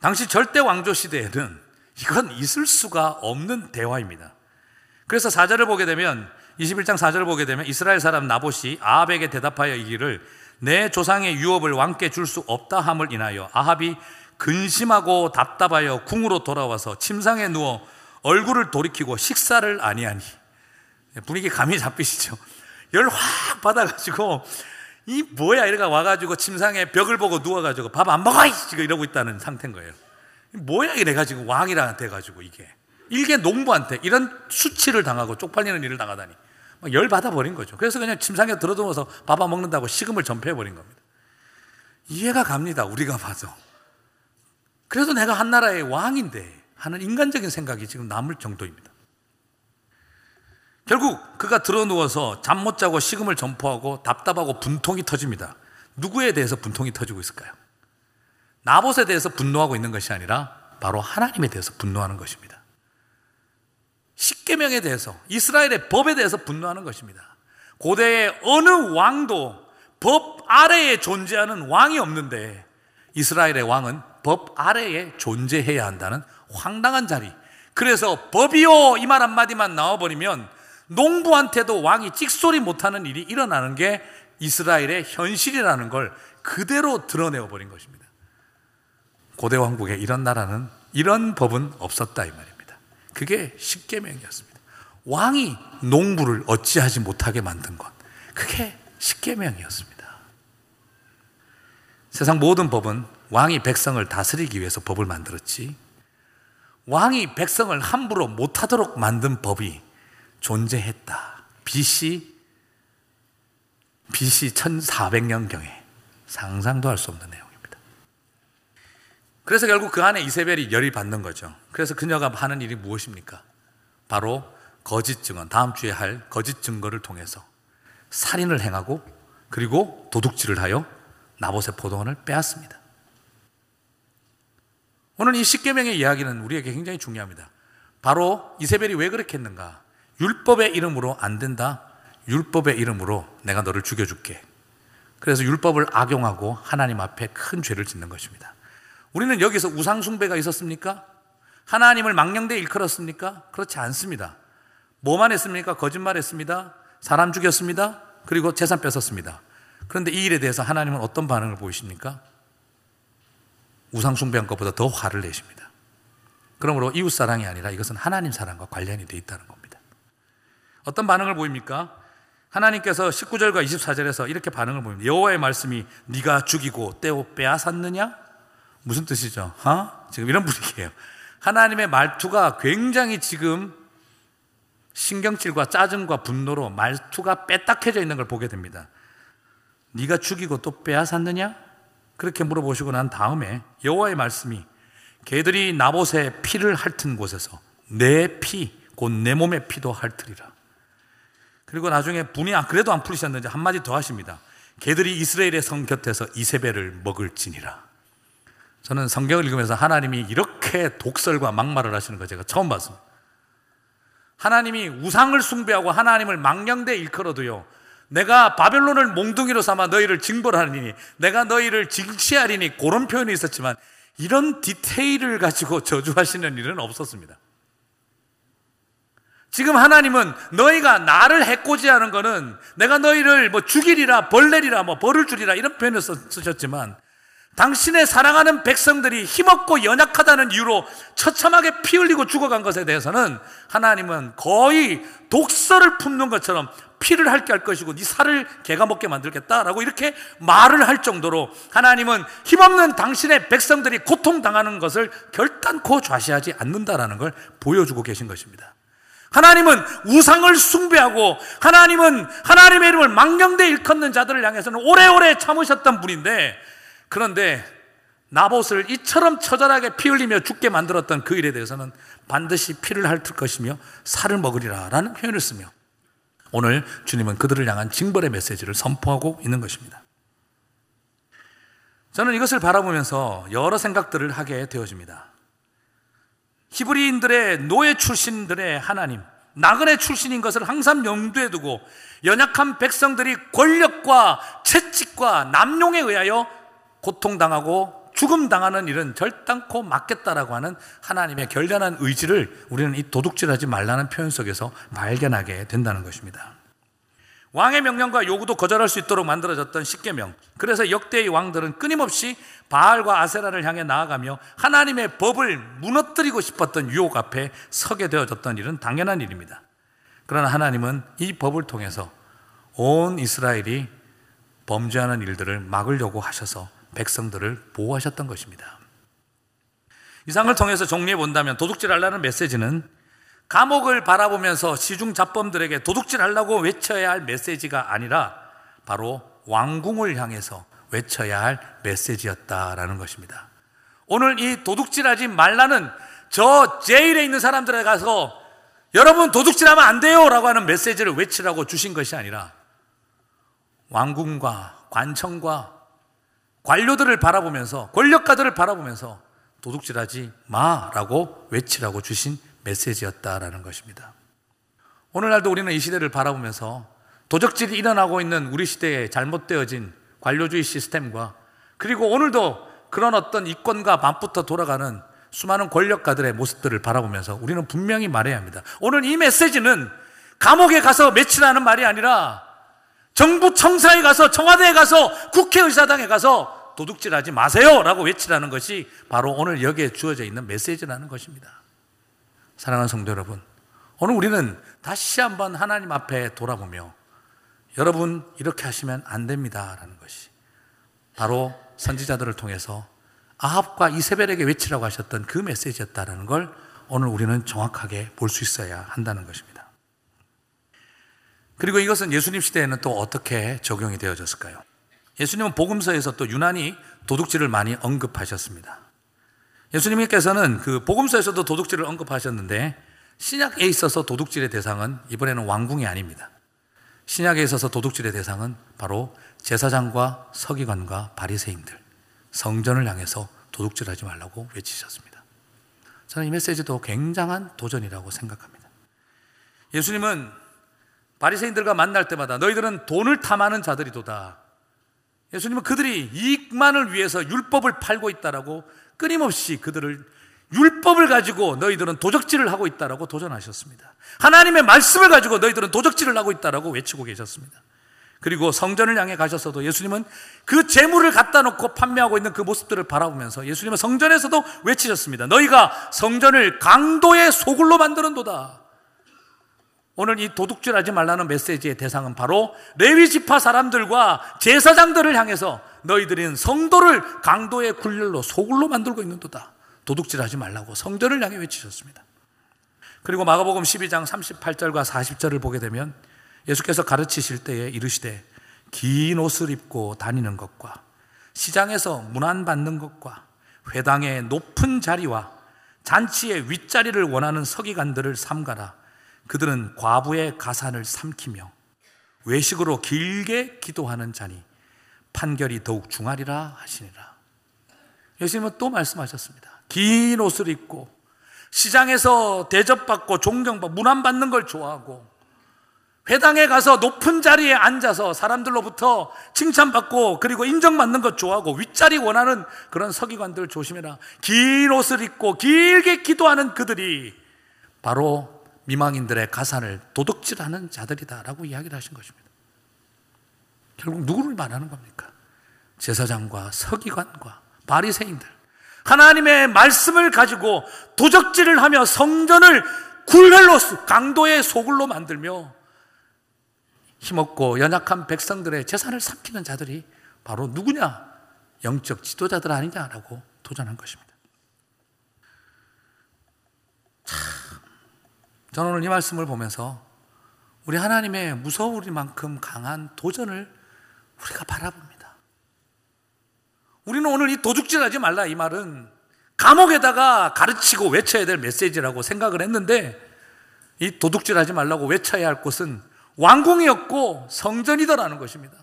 당시 절대 왕조 시대에는 이건 있을 수가 없는 대화입니다. 그래서 사절을 보게 되면 21장 4절을 보게 되면 이스라엘 사람 나봇이 아합에게 대답하여 이기를 내 조상의 유업을 왕께 줄 수 없다 함을 인하여 아합이 근심하고 답답하여 궁으로 돌아와서 침상에 누워 얼굴을 돌이키고 식사를 아니하니 분위기 감이 잡히시죠? 열 확 받아가지고 이 뭐야 이래가 와가지고 침상에 벽을 보고 누워가지고 밥 안 먹어 지금 이러고 있다는 상태인 거예요. 뭐야 이래 가지고 왕이라 돼가지고 이게 일개 농부한테 이런 수치를 당하고 쪽팔리는 일을 당하다니 열 받아 버린 거죠. 그래서 그냥 침상에 들어두면서 밥안 먹는다고 식음을 전폐해 버린 겁니다. 이해가 갑니다. 우리가 봐도. 그래도 내가 한 나라의 왕인데 하는 인간적인 생각이 지금 남을 정도입니다. 결국 그가 들어 누워서 잠 못 자고 식음을 전포하고 답답하고 분통이 터집니다. 누구에 대해서 분통이 터지고 있을까요? 나봇에 대해서 분노하고 있는 것이 아니라 바로 하나님에 대해서 분노하는 것입니다. 십계명에 대해서 이스라엘의 법에 대해서 분노하는 것입니다. 고대의 어느 왕도 법 아래에 존재하는 왕이 없는데 이스라엘의 왕은 법 아래에 존재해야 한다는 황당한 자리. 그래서 법이요 이 말 한마디만 나와버리면 농부한테도 왕이 찍소리 못하는 일이 일어나는 게 이스라엘의 현실이라는 걸 그대로 드러내어 버린 것입니다. 고대 왕국에 이런 나라는 이런 법은 없었다 이 말입니다. 그게 십계명이었습니다. 왕이 농부를 어찌하지 못하게 만든 것. 그게 십계명이었습니다. 세상 모든 법은 왕이 백성을 다스리기 위해서 법을 만들었지. 왕이 백성을 함부로 못하도록 만든 법이 존재했다. BC BC 1400년경에 상상도 할 수 없는 내용입니다. 그래서 결국 그 안에 이세벨이 열이 받는 거죠. 그래서 그녀가 하는 일이 무엇입니까? 바로 거짓 증언, 다음 주에 할 거짓 증거를 통해서 살인을 행하고 그리고 도둑질을 하여 나봇의 포도원을 빼앗습니다. 오늘 이 십계명의 이야기는 우리에게 굉장히 중요합니다. 바로 이세벨이 왜 그렇게 했는가? 율법의 이름으로 안 된다. 율법의 이름으로 내가 너를 죽여줄게. 그래서 율법을 악용하고 하나님 앞에 큰 죄를 짓는 것입니다. 우리는 여기서 우상숭배가 있었습니까? 하나님을 망령되이 일컬었습니까? 그렇지 않습니다. 뭐만 했습니까? 거짓말 했습니다. 사람 죽였습니다. 그리고 재산 뺏었습니다. 그런데 이 일에 대해서 하나님은 어떤 반응을 보이십니까? 우상숭배한 것보다 더 화를 내십니다. 그러므로 이웃사랑이 아니라 이것은 하나님 사랑과 관련이 되어 있다는 겁니다. 어떤 반응을 보입니까? 하나님께서 19절과 24절에서 이렇게 반응을 보입니다. 여호와의 말씀이 네가 죽이고 떼어 빼앗았느냐? 무슨 뜻이죠? 어? 지금 이런 분위기예요. 하나님의 말투가 굉장히 지금 신경질과 짜증과 분노로 말투가 빼딱해져 있는 걸 보게 됩니다. 네가 죽이고 또 빼앗았느냐? 그렇게 물어보시고 난 다음에 여호와의 말씀이 개들이 나봇의 피를 핥은 곳에서 내 피, 곧 내 몸의 피도 핥으리라. 그리고 나중에 분이 안 그래도 안 풀리셨는지 한마디 더 하십니다. 개들이 이스라엘의 성 곁에서 이세벨을 먹을지니라. 저는 성경을 읽으면서 하나님이 이렇게 독설과 막말을 하시는 거 제가 처음 봤습니다. 하나님이 우상을 숭배하고 하나님을 망령되 일컬어도요. 내가 바벨론을 몽둥이로 삼아 너희를 징벌하리니 내가 너희를 징치하리니 그런 표현이 있었지만 이런 디테일을 가지고 저주하시는 일은 없었습니다. 지금 하나님은 너희가 나를 해코지하는 거는 내가 너희를 뭐 죽이리라 벌내리라 뭐 벌을 주리라 이런 표현을 쓰셨지만 당신의 사랑하는 백성들이 힘없고 연약하다는 이유로 처참하게 피 흘리고 죽어간 것에 대해서는 하나님은 거의 독서를 품는 것처럼 피를 핥게 할 것이고 네 살을 개가 먹게 만들겠다라고 이렇게 말을 할 정도로 하나님은 힘없는 당신의 백성들이 고통당하는 것을 결단코 좌시하지 않는다라는 걸 보여주고 계신 것입니다. 하나님은 우상을 숭배하고 하나님은 하나님의 이름을 망령되 일컫는 자들을 향해서는 오래오래 참으셨던 분인데 그런데 나봇을 이처럼 처절하게 피 흘리며 죽게 만들었던 그 일에 대해서는 반드시 피를 핥을 것이며 살을 먹으리라 라는 표현을 쓰며 오늘 주님은 그들을 향한 징벌의 메시지를 선포하고 있는 것입니다. 저는 이것을 바라보면서 여러 생각들을 하게 되어집니다. 히브리인들의 노예 출신들의 하나님, 나그네 출신인 것을 항상 염두에 두고 연약한 백성들이 권력과 채찍과 남용에 의하여 고통당하고 죽음 당하는 일은 절단코 막겠다라고 하는 하나님의 결단한 의지를 우리는 이 도둑질하지 말라는 표현 속에서 발견하게 된다는 것입니다. 왕의 명령과 요구도 거절할 수 있도록 만들어졌던 십계명. 그래서 역대의 왕들은 끊임없이 바알과 아세라를 향해 나아가며 하나님의 법을 무너뜨리고 싶었던 유혹 앞에 서게 되어졌던 일은 당연한 일입니다. 그러나 하나님은 이 법을 통해서 온 이스라엘이 범죄하는 일들을 막으려고 하셔서 백성들을 보호하셨던 것입니다. 이상을 통해서 정리해 본다면 도둑질 하려는 메시지는 감옥을 바라보면서 시중 잡범들에게 도둑질 하려고 외쳐야 할 메시지가 아니라 바로 왕궁을 향해서 외쳐야 할 메시지였다라는 것입니다. 오늘 이 도둑질하지 말라는 저 제일에 있는 사람들에 가서 여러분 도둑질하면 안 돼요 라고 하는 메시지를 외치라고 주신 것이 아니라 왕궁과 관청과 관료들을 바라보면서 권력가들을 바라보면서 도둑질하지 마라고 외치라고 주신 메시지였다라는 것입니다. 오늘날도 우리는 이 시대를 바라보면서 도적질이 일어나고 있는 우리 시대에 잘못되어진 관료주의 시스템과 그리고 오늘도 그런 어떤 이권과 밤부터 돌아가는 수많은 권력가들의 모습들을 바라보면서 우리는 분명히 말해야 합니다. 오늘 이 메시지는 감옥에 가서 며칠하는 말이 아니라 정부 청사에 가서 청와대에 가서 국회의사당에 가서 도둑질하지 마세요라고 외치라는 것이 바로 오늘 여기에 주어져 있는 메시지라는 것입니다. 사랑하는 성도 여러분, 오늘 우리는 다시 한번 하나님 앞에 돌아보며 여러분 이렇게 하시면 안 됩니다라는 것이 바로 선지자들을 통해서 아합과 이세벨에게 외치라고 하셨던 그 메시지였다라는 걸 오늘 우리는 정확하게 볼 수 있어야 한다는 것입니다. 그리고 이것은 예수님 시대에는 또 어떻게 적용이 되어졌을까요? 예수님은 복음서에서 또 유난히 도둑질을 많이 언급하셨습니다. 예수님께서는 그 복음서에서도 도둑질을 언급하셨는데 신약에 있어서 도둑질의 대상은 이번에는 왕궁이 아닙니다. 신약에 있어서 도둑질의 대상은 바로 제사장과 서기관과 바리새인들 성전을 향해서 도둑질하지 말라고 외치셨습니다. 저는 이 메시지도 굉장한 도전이라고 생각합니다. 예수님은 바리새인들과 만날 때마다 너희들은 돈을 탐하는 자들이도다. 예수님은 그들이 이익만을 위해서 율법을 팔고 있다라고 끊임없이 그들을 율법을 가지고 너희들은 도적질을 하고 있다라고 도전하셨습니다. 하나님의 말씀을 가지고 너희들은 도적질을 하고 있다라고 외치고 계셨습니다. 그리고 성전을 향해 가셨어도 예수님은 그 재물을 갖다 놓고 판매하고 있는 그 모습들을 바라보면서 예수님은 성전에서도 외치셨습니다. 너희가 성전을 강도의 소굴로 만드는 도다. 오늘 이 도둑질 하지 말라는 메시지의 대상은 바로 레위 지파 사람들과 제사장들을 향해서 너희들은 성도를 강도의 굴렬로 소굴로 만들고 있는도다. 도둑질 하지 말라고 성전을 향해 외치셨습니다. 그리고 마가복음 12장 38절과 40절을 보게 되면 예수께서 가르치실 때에 이르시되 긴 옷을 입고 다니는 것과 시장에서 문안 받는 것과 회당의 높은 자리와 잔치의 윗자리를 원하는 서기관들을 삼가라. 그들은 과부의 가산을 삼키며 외식으로 길게 기도하는 자니 판결이 더욱 중하리라 하시니라. 예수님은 또 말씀하셨습니다. 긴 옷을 입고 시장에서 대접받고 존경받고 문안 받는 걸 좋아하고 회당에 가서 높은 자리에 앉아서 사람들로부터 칭찬받고 그리고 인정받는 것 좋아하고 윗자리 원하는 그런 서기관들 조심해라. 긴 옷을 입고 길게 기도하는 그들이 바로 미망인들의 가산을 도둑질하는 자들이다라고 이야기를 하신 것입니다. 결국 누구를 말하는 겁니까? 제사장과 서기관과 바리새인들. 하나님의 말씀을 가지고 도적질을 하며 성전을 굴혈로 강도의 소굴로 만들며 힘없고 연약한 백성들의 재산을 삼키는 자들이 바로 누구냐? 영적 지도자들 아니냐라고 도전한 것입니다. 참, 저는 오늘 이 말씀을 보면서 우리 하나님의 무서우리만큼 강한 도전을 우리가 바라봅니다. 우리는 오늘 이 도둑질 하지 말라 이 말은 감옥에다가 가르치고 외쳐야 될 메시지라고 생각을 했는데 이 도둑질 하지 말라고 외쳐야 할 곳은 왕궁이었고 성전이더라는 것입니다.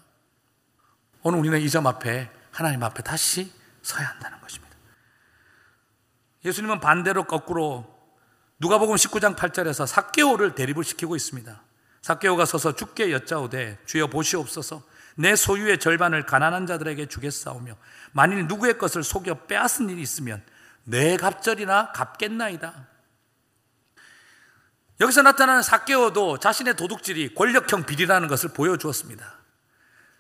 오늘 우리는 이 점 앞에 하나님 앞에 다시 서야 한다는 것입니다. 예수님은 반대로 거꾸로 누가복음 19장 8절에서 사개오를 대립을 시키고 있습니다. 사개오가 서서 죽게 여짜오되 주여 보시옵소서 내 소유의 절반을 가난한 자들에게 주겠사오며 만일 누구의 것을 속여 빼앗은 일이 있으면 내 갑절이나 갚겠나이다. 여기서 나타나는 사개오도 자신의 도둑질이 권력형 비리라는 것을 보여주었습니다.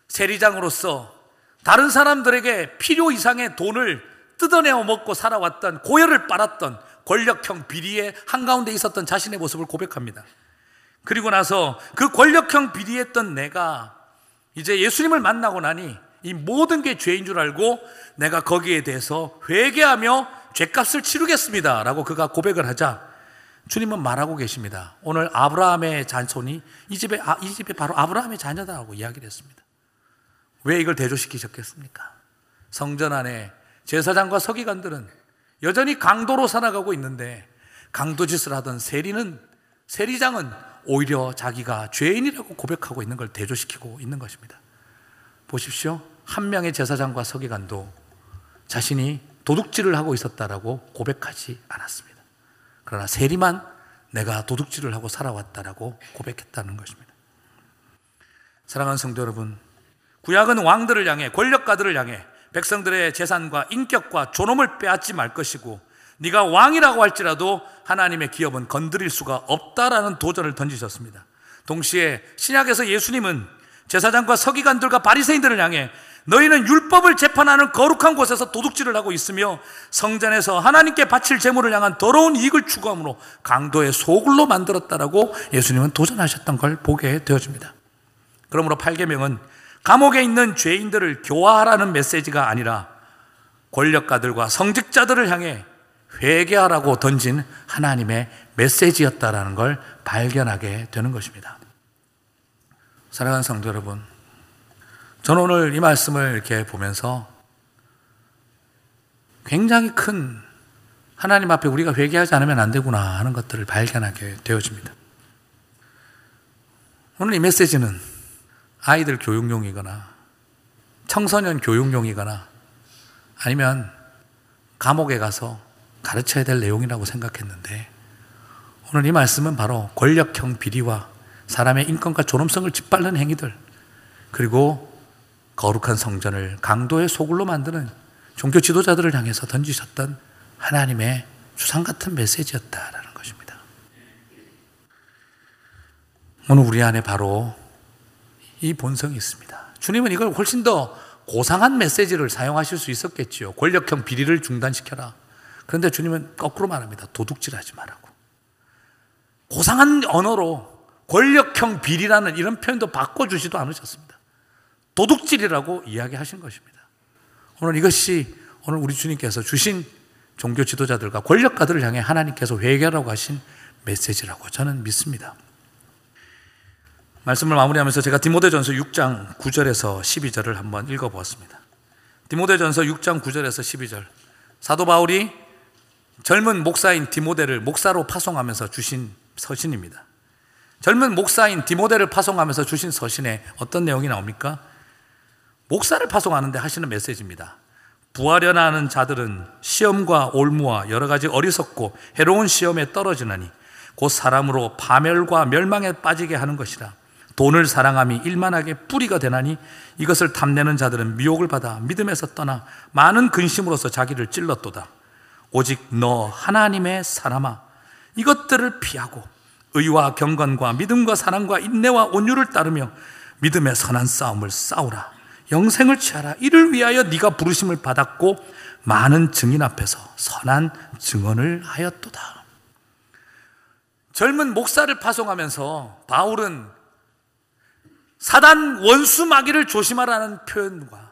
세리장으로서 다른 사람들에게 필요 이상의 돈을 뜯어내어 먹고 살아왔던 고열을 빨았던 권력형 비리의 한가운데 있었던 자신의 모습을 고백합니다. 그리고 나서 그 권력형 비리했던 내가 이제 예수님을 만나고 나니 이 모든 게 죄인 줄 알고 내가 거기에 대해서 회개하며 죄값을 치르겠습니다. 라고 그가 고백을 하자 주님은 말하고 계십니다. 오늘 아브라함의 잔손이 이 집에, 아, 이 집에 바로 아브라함의 자녀다라고 이야기를 했습니다. 왜 이걸 대조시키셨겠습니까? 성전 안에 제사장과 서기관들은 여전히 강도로 살아가고 있는데 강도짓을 하던 세리는 세리장은 오히려 자기가 죄인이라고 고백하고 있는 걸 대조시키고 있는 것입니다. 보십시오. 한 명의 제사장과 서기관도 자신이 도둑질을 하고 있었다라고 고백하지 않았습니다. 그러나 세리만 내가 도둑질을 하고 살아왔다라고 고백했다는 것입니다. 사랑하는 성도 여러분, 구약은 왕들을 향해 권력가들을 향해 백성들의 재산과 인격과 존엄을 빼앗지 말 것이고 네가 왕이라고 할지라도 하나님의 기업은 건드릴 수가 없다라는 도전을 던지셨습니다. 동시에 신약에서 예수님은 제사장과 서기관들과 바리새인들을 향해 너희는 율법을 재판하는 거룩한 곳에서 도둑질을 하고 있으며 성전에서 하나님께 바칠 제물을 향한 더러운 이익을 추구함으로 강도의 소굴로 만들었다라고 예수님은 도전하셨던 걸 보게 되어집니다. 그러므로 8계명은 감옥에 있는 죄인들을 교화하라는 메시지가 아니라 권력가들과 성직자들을 향해 회개하라고 던진 하나님의 메시지였다라는 걸 발견하게 되는 것입니다. 사랑하는 성도 여러분, 저는 오늘 이 말씀을 이렇게 보면서 굉장히 큰 하나님 앞에 우리가 회개하지 않으면 안 되구나 하는 것들을 발견하게 되어집니다. 오늘 이 메시지는 아이들 교육용이거나 청소년 교육용이거나 아니면 감옥에 가서 가르쳐야 될 내용이라고 생각했는데 오늘 이 말씀은 바로 권력형 비리와 사람의 인권과 존엄성을 짓밟는 행위들 그리고 거룩한 성전을 강도의 소굴로 만드는 종교 지도자들을 향해서 던지셨던 하나님의 주상 같은 메시지였다라는 것입니다. 오늘 우리 안에 바로 이 본성이 있습니다. 주님은 이걸 훨씬 더 고상한 메시지를 사용하실 수 있었겠지요. 권력형 비리를 중단시켜라. 그런데 주님은 거꾸로 말합니다. 도둑질하지 말라고. 고상한 언어로 권력형 비리라는 이런 표현도 바꿔주지도 않으셨습니다. 도둑질이라고 이야기하신 것입니다. 오늘 이것이 오늘 우리 주님께서 주신 종교 지도자들과 권력가들을 향해 하나님께서 회개하라고 하신 메시지라고 저는 믿습니다. 말씀을 마무리하면서 제가 디모데전서 6장 9절에서 12절을 한번 읽어보았습니다. 디모데전서 6장 9절에서 12절. 사도 바울이 젊은 목사인 디모데를 목사로 파송하면서 주신 서신입니다. 젊은 목사인 디모데를 파송하면서 주신 서신에 어떤 내용이 나옵니까? 목사를 파송하는데 하시는 메시지입니다. 부하려나 하는 자들은 시험과 올무와 여러 가지 어리석고 해로운 시험에 떨어지나니 곧 사람으로 파멸과 멸망에 빠지게 하는 것이라. 돈을 사랑함이 일만하게 뿌리가 되나니 이것을 탐내는 자들은 미혹을 받아 믿음에서 떠나 많은 근심으로서 자기를 찔렀도다. 오직 너 하나님의 사람아 이것들을 피하고 의와 경건과 믿음과 사랑과 인내와 온유를 따르며 믿음의 선한 싸움을 싸우라. 영생을 취하라. 이를 위하여 네가 부르심을 받았고 많은 증인 앞에서 선한 증언을 하였도다. 젊은 목사를 파송하면서 바울은 사단 원수 마귀를 조심하라는 표현과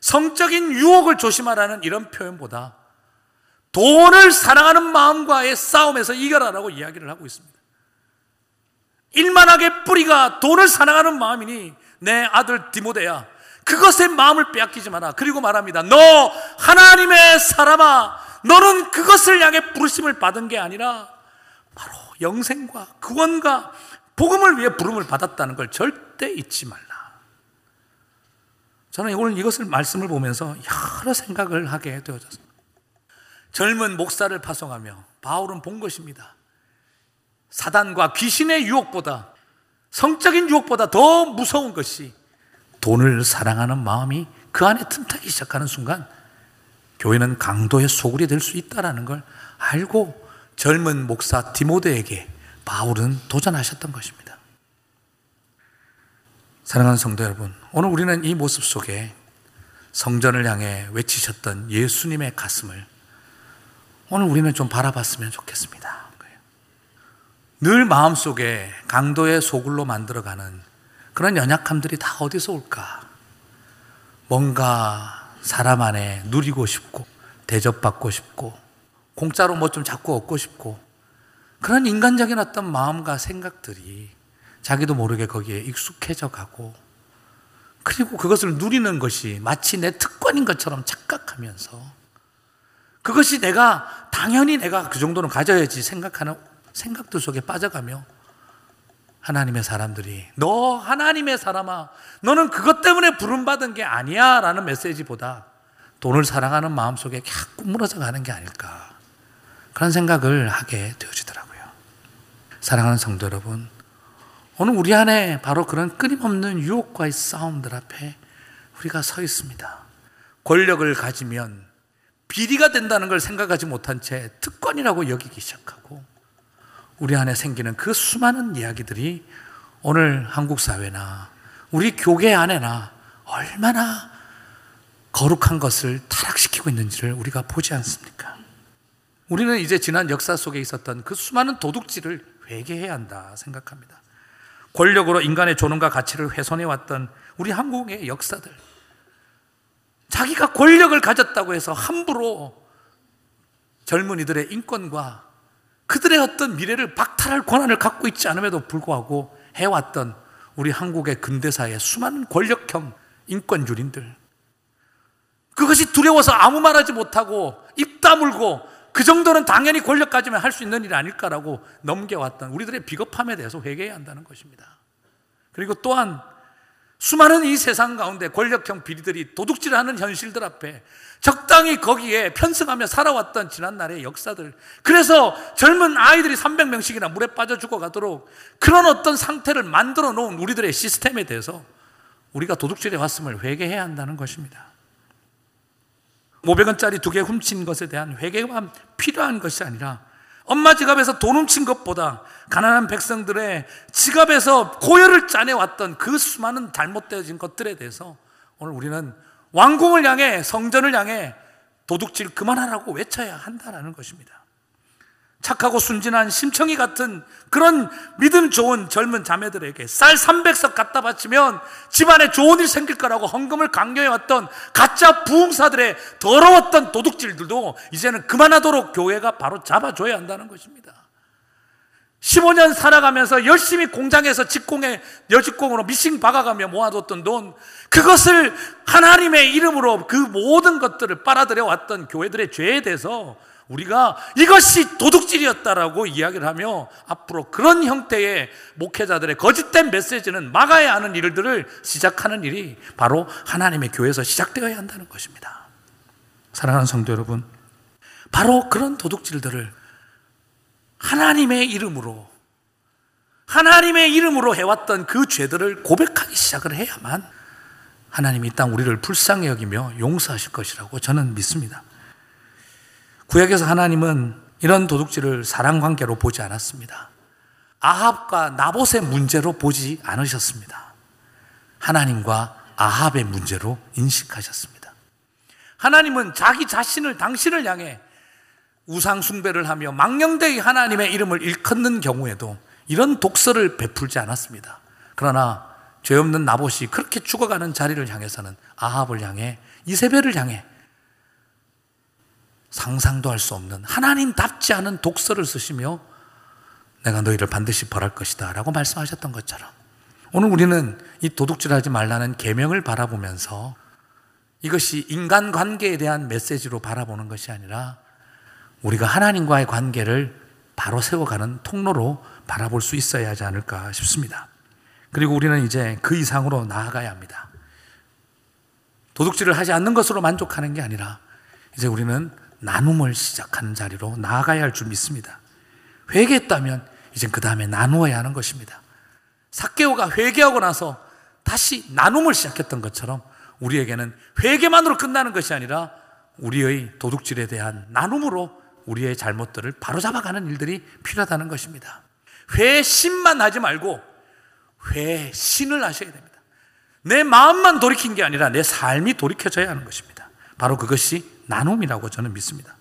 성적인 유혹을 조심하라는 이런 표현보다 돈을 사랑하는 마음과의 싸움에서 이겨라라고 이야기를 하고 있습니다. 일만하게 뿌리가 돈을 사랑하는 마음이니 내 아들 디모데야 그것의 마음을 빼앗기지 마라. 그리고 말합니다. 너 하나님의 사람아 너는 그것을 향해 부르심을 받은 게 아니라 바로 영생과 구원과 복음을 위해 부름을 받았다는 걸 절대 잊지 말라. 저는 오늘 이것을 말씀을 보면서 여러 생각을 하게 되어졌습니다. 젊은 목사를 파송하며 바울은 본 것입니다. 사단과 귀신의 유혹보다 성적인 유혹보다 더 무서운 것이 돈을 사랑하는 마음이 그 안에 틈타기 시작하는 순간 교회는 강도의 소굴이 될 수 있다는 걸 알고 젊은 목사 디모데에게 바울은 도전하셨던 것입니다. 사랑하는 성도 여러분, 오늘 우리는 이 모습 속에 성전을 향해 외치셨던 예수님의 가슴을 오늘 우리는 좀 바라봤으면 좋겠습니다. 늘 마음속에 강도의 소굴로 만들어가는 그런 연약함들이 다 어디서 올까? 뭔가 사람 안에 누리고 싶고, 대접받고 싶고, 공짜로 뭐 좀 자꾸 얻고 싶고, 그런 인간적인 어떤 마음과 생각들이 자기도 모르게 거기에 익숙해져 가고, 그리고 그것을 누리는 것이 마치 내 특권인 것처럼 착각하면서, 그것이 내가, 당연히 내가 그 정도는 가져야지 생각하는 생각들 속에 빠져가며 하나님의 사람들이 너 하나님의 사람아 너는 그것 때문에 부름받은 게 아니야 라는 메시지보다 돈을 사랑하는 마음속에 자꾸 무너져 가는 게 아닐까. 그런 생각을 하게 되어지더라고요 사랑하는 성도 여러분 오늘 우리 안에 바로 그런 끊임없는 유혹과의 싸움들 앞에 우리가 서 있습니다 권력을 가지면 비리가 된다는 걸 생각하지 못한 채 특권이라고 여기기 시작하고 우리 안에 생기는 그 수많은 이야기들이 오늘 한국 사회나 우리 교계 안에나 얼마나 거룩한 것을 타락시키고 있는지를 우리가 보지 않습니까? 우리는 이제 지난 역사 속에 있었던 그 수많은 도둑질을 회개해야 한다 생각합니다. 권력으로 인간의 존엄과 가치를 훼손해 왔던 우리 한국의 역사들. 자기가 권력을 가졌다고 해서 함부로 젊은이들의 인권과 그들의 어떤 미래를 박탈할 권한을 갖고 있지 않음에도 불구하고 해왔던 우리 한국의 근대사의 수많은 권력형 인권주린들. 그것이 두려워서 아무 말하지 못하고 입 다물고 그 정도는 당연히 권력 가지면 할 수 있는 일이 아닐까라고 넘겨왔던 우리들의 비겁함에 대해서 회개해야 한다는 것입니다. 그리고 또한 수많은 이 세상 가운데 권력형 비리들이 도둑질하는 현실들 앞에 적당히 거기에 편승하며 살아왔던 지난날의 역사들. 그래서 젊은 아이들이 300명씩이나 물에 빠져 죽어가도록 그런 어떤 상태를 만들어 놓은 우리들의 시스템에 대해서 우리가 도둑질해 왔음을 회개해야 한다는 것입니다. 500원짜리 두 개 훔친 것에 대한 회개가 필요한 것이 아니라 엄마 지갑에서 돈 훔친 것보다 가난한 백성들의 지갑에서 고열을 짜내왔던 그 수많은 잘못되어진 것들에 대해서 오늘 우리는 왕궁을 향해 성전을 향해 도둑질 그만하라고 외쳐야 한다는 것입니다. 착하고 순진한 심청이 같은 그런 믿음 좋은 젊은 자매들에게 쌀 300석 갖다 바치면 집안에 좋은 일 생길 거라고 헌금을 강요해왔던 가짜 부흥사들의 더러웠던 도둑질들도 이제는 그만하도록 교회가 바로 잡아줘야 한다는 것입니다. 15년 살아가면서 열심히 공장에서 직공에 여직공으로 미싱 박아가며 모아뒀던 돈 그것을 하나님의 이름으로 그 모든 것들을 빨아들여 왔던 교회들의 죄에 대해서 우리가 이것이 도둑질이었다라고 이야기를 하며 앞으로 그런 형태의 목회자들의 거짓된 메시지는 막아야 하는 일들을 시작하는 일이 바로 하나님의 교회에서 시작되어야 한다는 것입니다. 사랑하는 성도 여러분, 바로 그런 도둑질들을 하나님의 이름으로 하나님의 이름으로 해왔던 그 죄들을 고백하기 시작을 해야만 하나님이 땅 우리를 불쌍히 여기며 용서하실 것이라고 저는 믿습니다. 구약에서 하나님은 이런 도둑질을 사랑 관계로 보지 않았습니다. 아합과 나봇의 문제로 보지 않으셨습니다. 하나님과 아합의 문제로 인식하셨습니다. 하나님은 자기 자신을 당신을 향해 우상 숭배를 하며 망령되이 하나님의 이름을 일컫는 경우에도 이런 독서를 베풀지 않았습니다. 그러나 죄 없는 나봇이 그렇게 죽어가는 자리를 향해서는 아합을 향해 이세벨을 향해 상상도 할 수 없는 하나님답지 않은 독서를 쓰시며 내가 너희를 반드시 벌할 것이다 라고 말씀하셨던 것처럼 오늘 우리는 이 도둑질하지 말라는 계명을 바라보면서 이것이 인간관계에 대한 메시지로 바라보는 것이 아니라 우리가 하나님과의 관계를 바로 세워가는 통로로 바라볼 수 있어야 하지 않을까 싶습니다. 그리고 우리는 이제 그 이상으로 나아가야 합니다. 도둑질을 하지 않는 것으로 만족하는 게 아니라 이제 우리는 나눔을 시작하는 자리로 나아가야 할 줄 믿습니다. 회개했다면 이제 그 다음에 나누어야 하는 것입니다. 사케오가 회개하고 나서 다시 나눔을 시작했던 것처럼 우리에게는 회개만으로 끝나는 것이 아니라 우리의 도둑질에 대한 나눔으로 우리의 잘못들을 바로잡아가는 일들이 필요하다는 것입니다. 회심만 하지 말고 회신을 하셔야 됩니다. 내 마음만 돌이킨 게 아니라 내 삶이 돌이켜져야 하는 것입니다. 바로 그것이 나눔이라고 저는 믿습니다.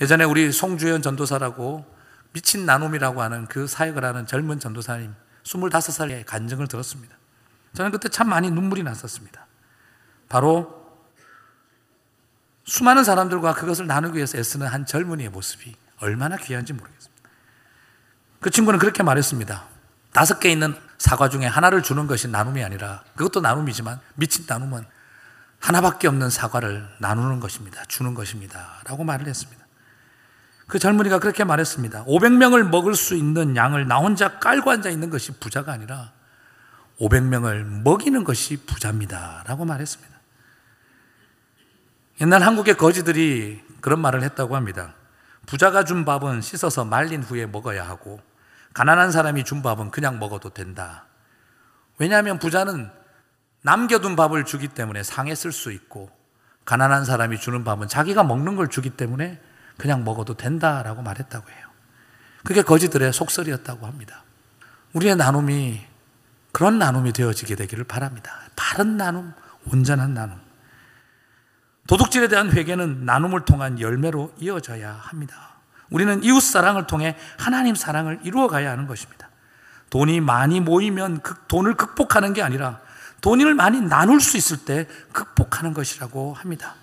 예전에 우리 송주현 전도사라고 미친 나눔이라고 하는 그 사역을 하는 젊은 전도사님 25살의 간증을 들었습니다. 저는 그때 참 많이 눈물이 났었습니다. 바로 수많은 사람들과 그것을 나누기 위해서 애쓰는 한 젊은이의 모습이 얼마나 귀한지 모르겠습니다. 그 친구는 그렇게 말했습니다. 다섯 개 있는 사과 중에 하나를 주는 것이 나눔이 아니라 그것도 나눔이지만 미친 나눔은 하나밖에 없는 사과를 나누는 것입니다. 주는 것입니다. 라고 말을 했습니다. 그 젊은이가 그렇게 말했습니다. 500명을 먹을 수 있는 양을 나 혼자 깔고 앉아 있는 것이 부자가 아니라 500명을 먹이는 것이 부자입니다. 라고 말했습니다. 옛날 한국의 거지들이 그런 말을 했다고 합니다. 부자가 준 밥은 씻어서 말린 후에 먹어야 하고, 가난한 사람이 준 밥은 그냥 먹어도 된다. 왜냐하면 부자는 남겨둔 밥을 주기 때문에 상했을 수 있고 가난한 사람이 주는 밥은 자기가 먹는 걸 주기 때문에 그냥 먹어도 된다라고 말했다고 해요. 그게 거지들의 속설이었다고 합니다. 우리의 나눔이 그런 나눔이 되어지게 되기를 바랍니다. 바른 나눔, 온전한 나눔. 도둑질에 대한 회개는 나눔을 통한 열매로 이어져야 합니다. 우리는 이웃 사랑을 통해 하나님 사랑을 이루어 가야 하는 것입니다. 돈이 많이 모이면 그 돈을 극복하는 게 아니라 돈을 많이 나눌 수 있을 때 극복하는 것이라고 합니다.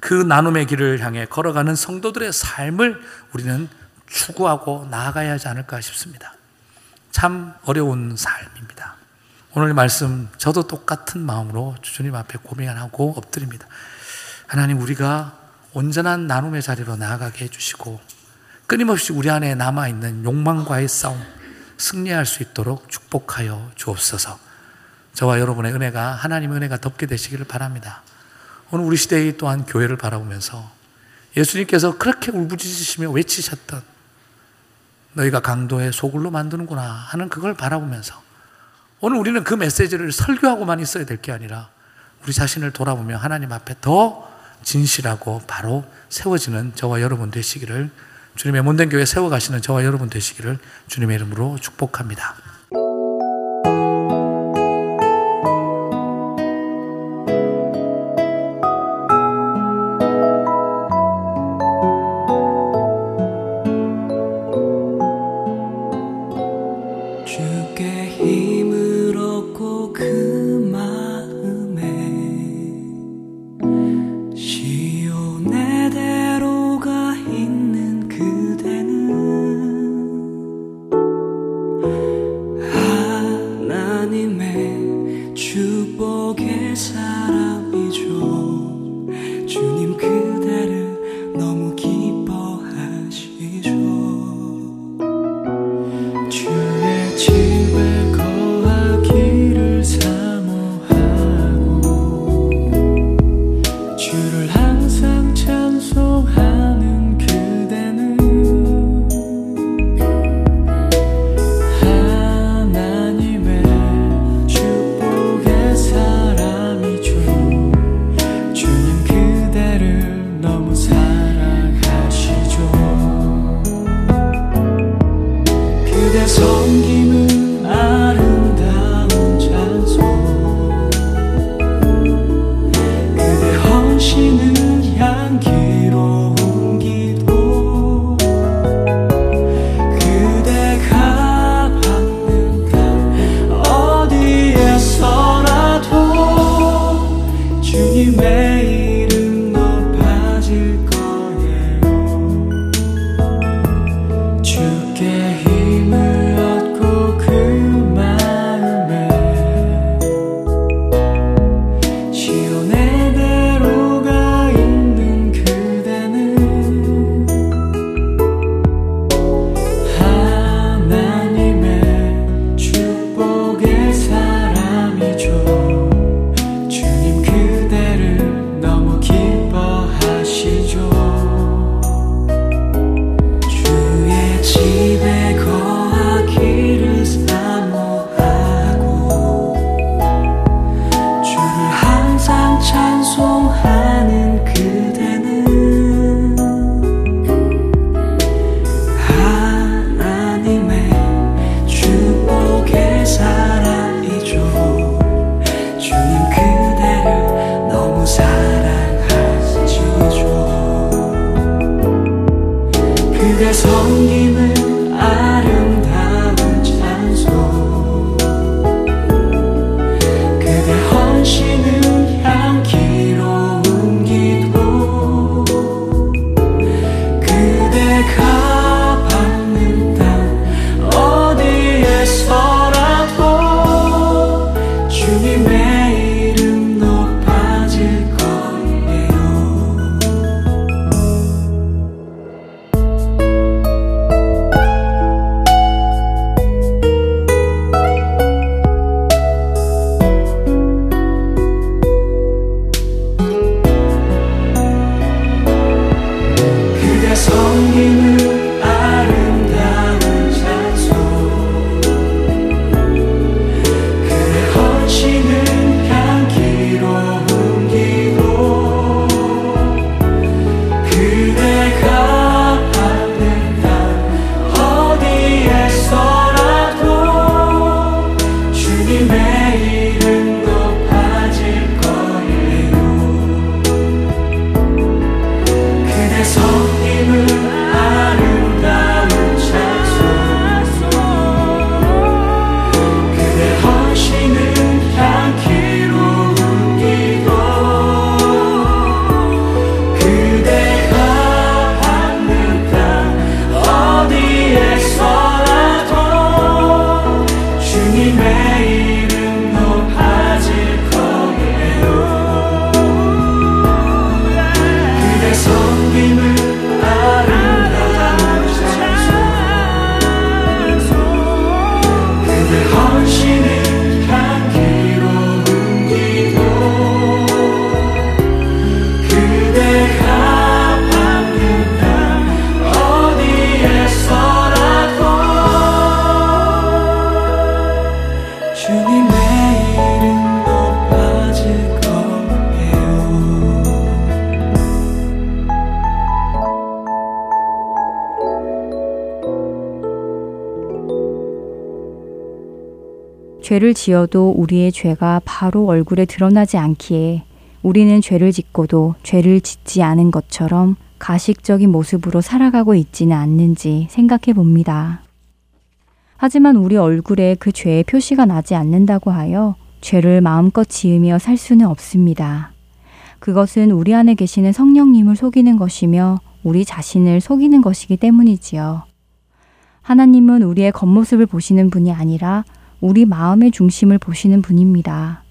그 나눔의 길을 향해 걸어가는 성도들의 삶을 우리는 추구하고 나아가야 하지 않을까 싶습니다. 참 어려운 삶입니다. 오늘 말씀 저도 똑같은 마음으로 주님 앞에 고민하고 엎드립니다. 하나님 우리가 온전한 나눔의 자리로 나아가게 해주시고 끊임없이 우리 안에 남아있는 욕망과의 싸움 승리할 수 있도록 축복하여 주옵소서. 저와 여러분의 은혜가 하나님의 은혜가 덮게 되시기를 바랍니다. 오늘 우리 시대의 또한 교회를 바라보면서 예수님께서 그렇게 울부짖으시며 외치셨던 너희가 강도의 소굴로 만드는구나 하는 그걸 바라보면서 오늘 우리는 그 메시지를 설교하고만 있어야 될 게 아니라 우리 자신을 돌아보며 하나님 앞에 더 진실하고 바로 세워지는 저와 여러분 되시기를 주님의 몸된 교회 세워가시는 저와 여러분 되시기를 주님의 이름으로 축복합니다. 죄를 지어도 우리의 죄가 바로 얼굴에 드러나지 않기에 우리는 죄를 짓고도 죄를 짓지 않은 것처럼 가식적인 모습으로 살아가고 있지는 않는지 생각해 봅니다. 하지만 우리 얼굴에 그 죄의 표시가 나지 않는다고 하여 죄를 마음껏 지으며 살 수는 없습니다. 그것은 우리 안에 계시는 성령님을 속이는 것이며 우리 자신을 속이는 것이기 때문이지요. 하나님은 우리의 겉모습을 보시는 분이 아니라 우리 마음의 중심을 보시는 분입니다.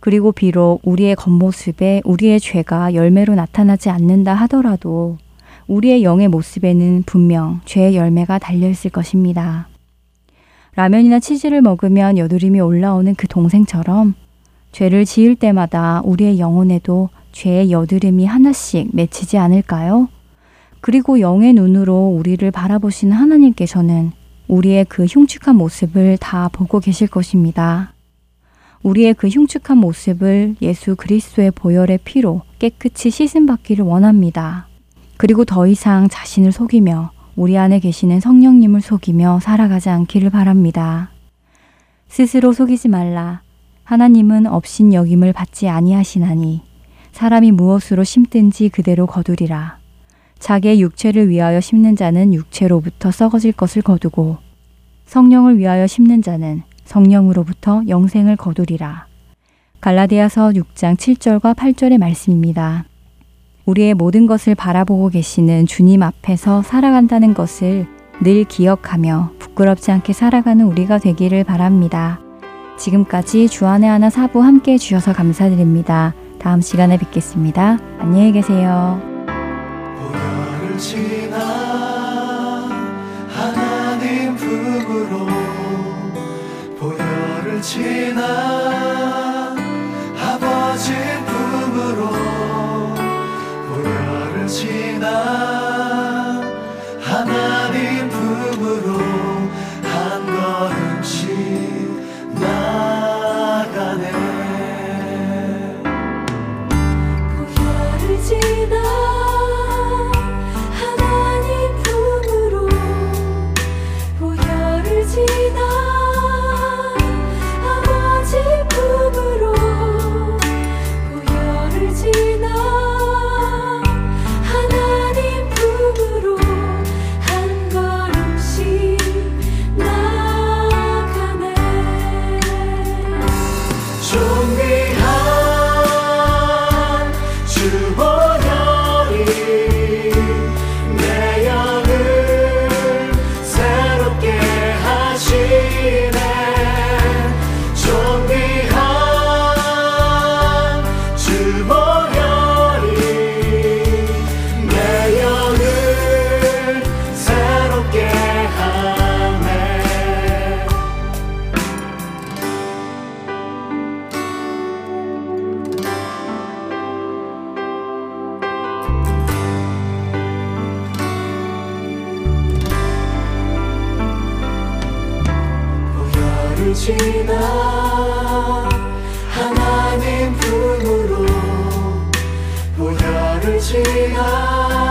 그리고 비록 우리의 겉모습에 우리의 죄가 열매로 나타나지 않는다 하더라도 우리의 영의 모습에는 분명 죄의 열매가 달려 있을 것입니다. 라면이나 치즈를 먹으면 여드름이 올라오는 그 동생처럼 죄를 지을 때마다 우리의 영혼에도 죄의 여드름이 하나씩 맺히지 않을까요? 그리고 영의 눈으로 우리를 바라보시는 하나님께서는 우리의 그 흉측한 모습을 다 보고 계실 것입니다. 우리의 그 흉측한 모습을 예수 그리스도의 보혈의 피로 깨끗이 씻음 받기를 원합니다. 그리고 더 이상 자신을 속이며 우리 안에 계시는 성령님을 속이며 살아가지 않기를 바랍니다. 스스로 속이지 말라. 하나님은 업신 여김을 받지 아니하시나니 사람이 무엇으로 심든지 그대로 거두리라. 자기의 육체를 위하여 심는 자는 육체로부터 썩어질 것을 거두고 성령을 위하여 심는 자는 성령으로부터 영생을 거두리라. 갈라디아서 6장 7절과 8절의 말씀입니다. 우리의 모든 것을 바라보고 계시는 주님 앞에서 살아간다는 것을 늘 기억하며 부끄럽지 않게 살아가는 우리가 되기를 바랍니다. 지금까지 주안의 하나 사부 함께 해주셔서 감사드립니다. 다음 시간에 뵙겠습니다. 안녕히 계세요. 지나 하나님 품으로 보혈을 지나 아버지 품으로 보혈을 지나 지나 하나님 품으로 보혈을 지나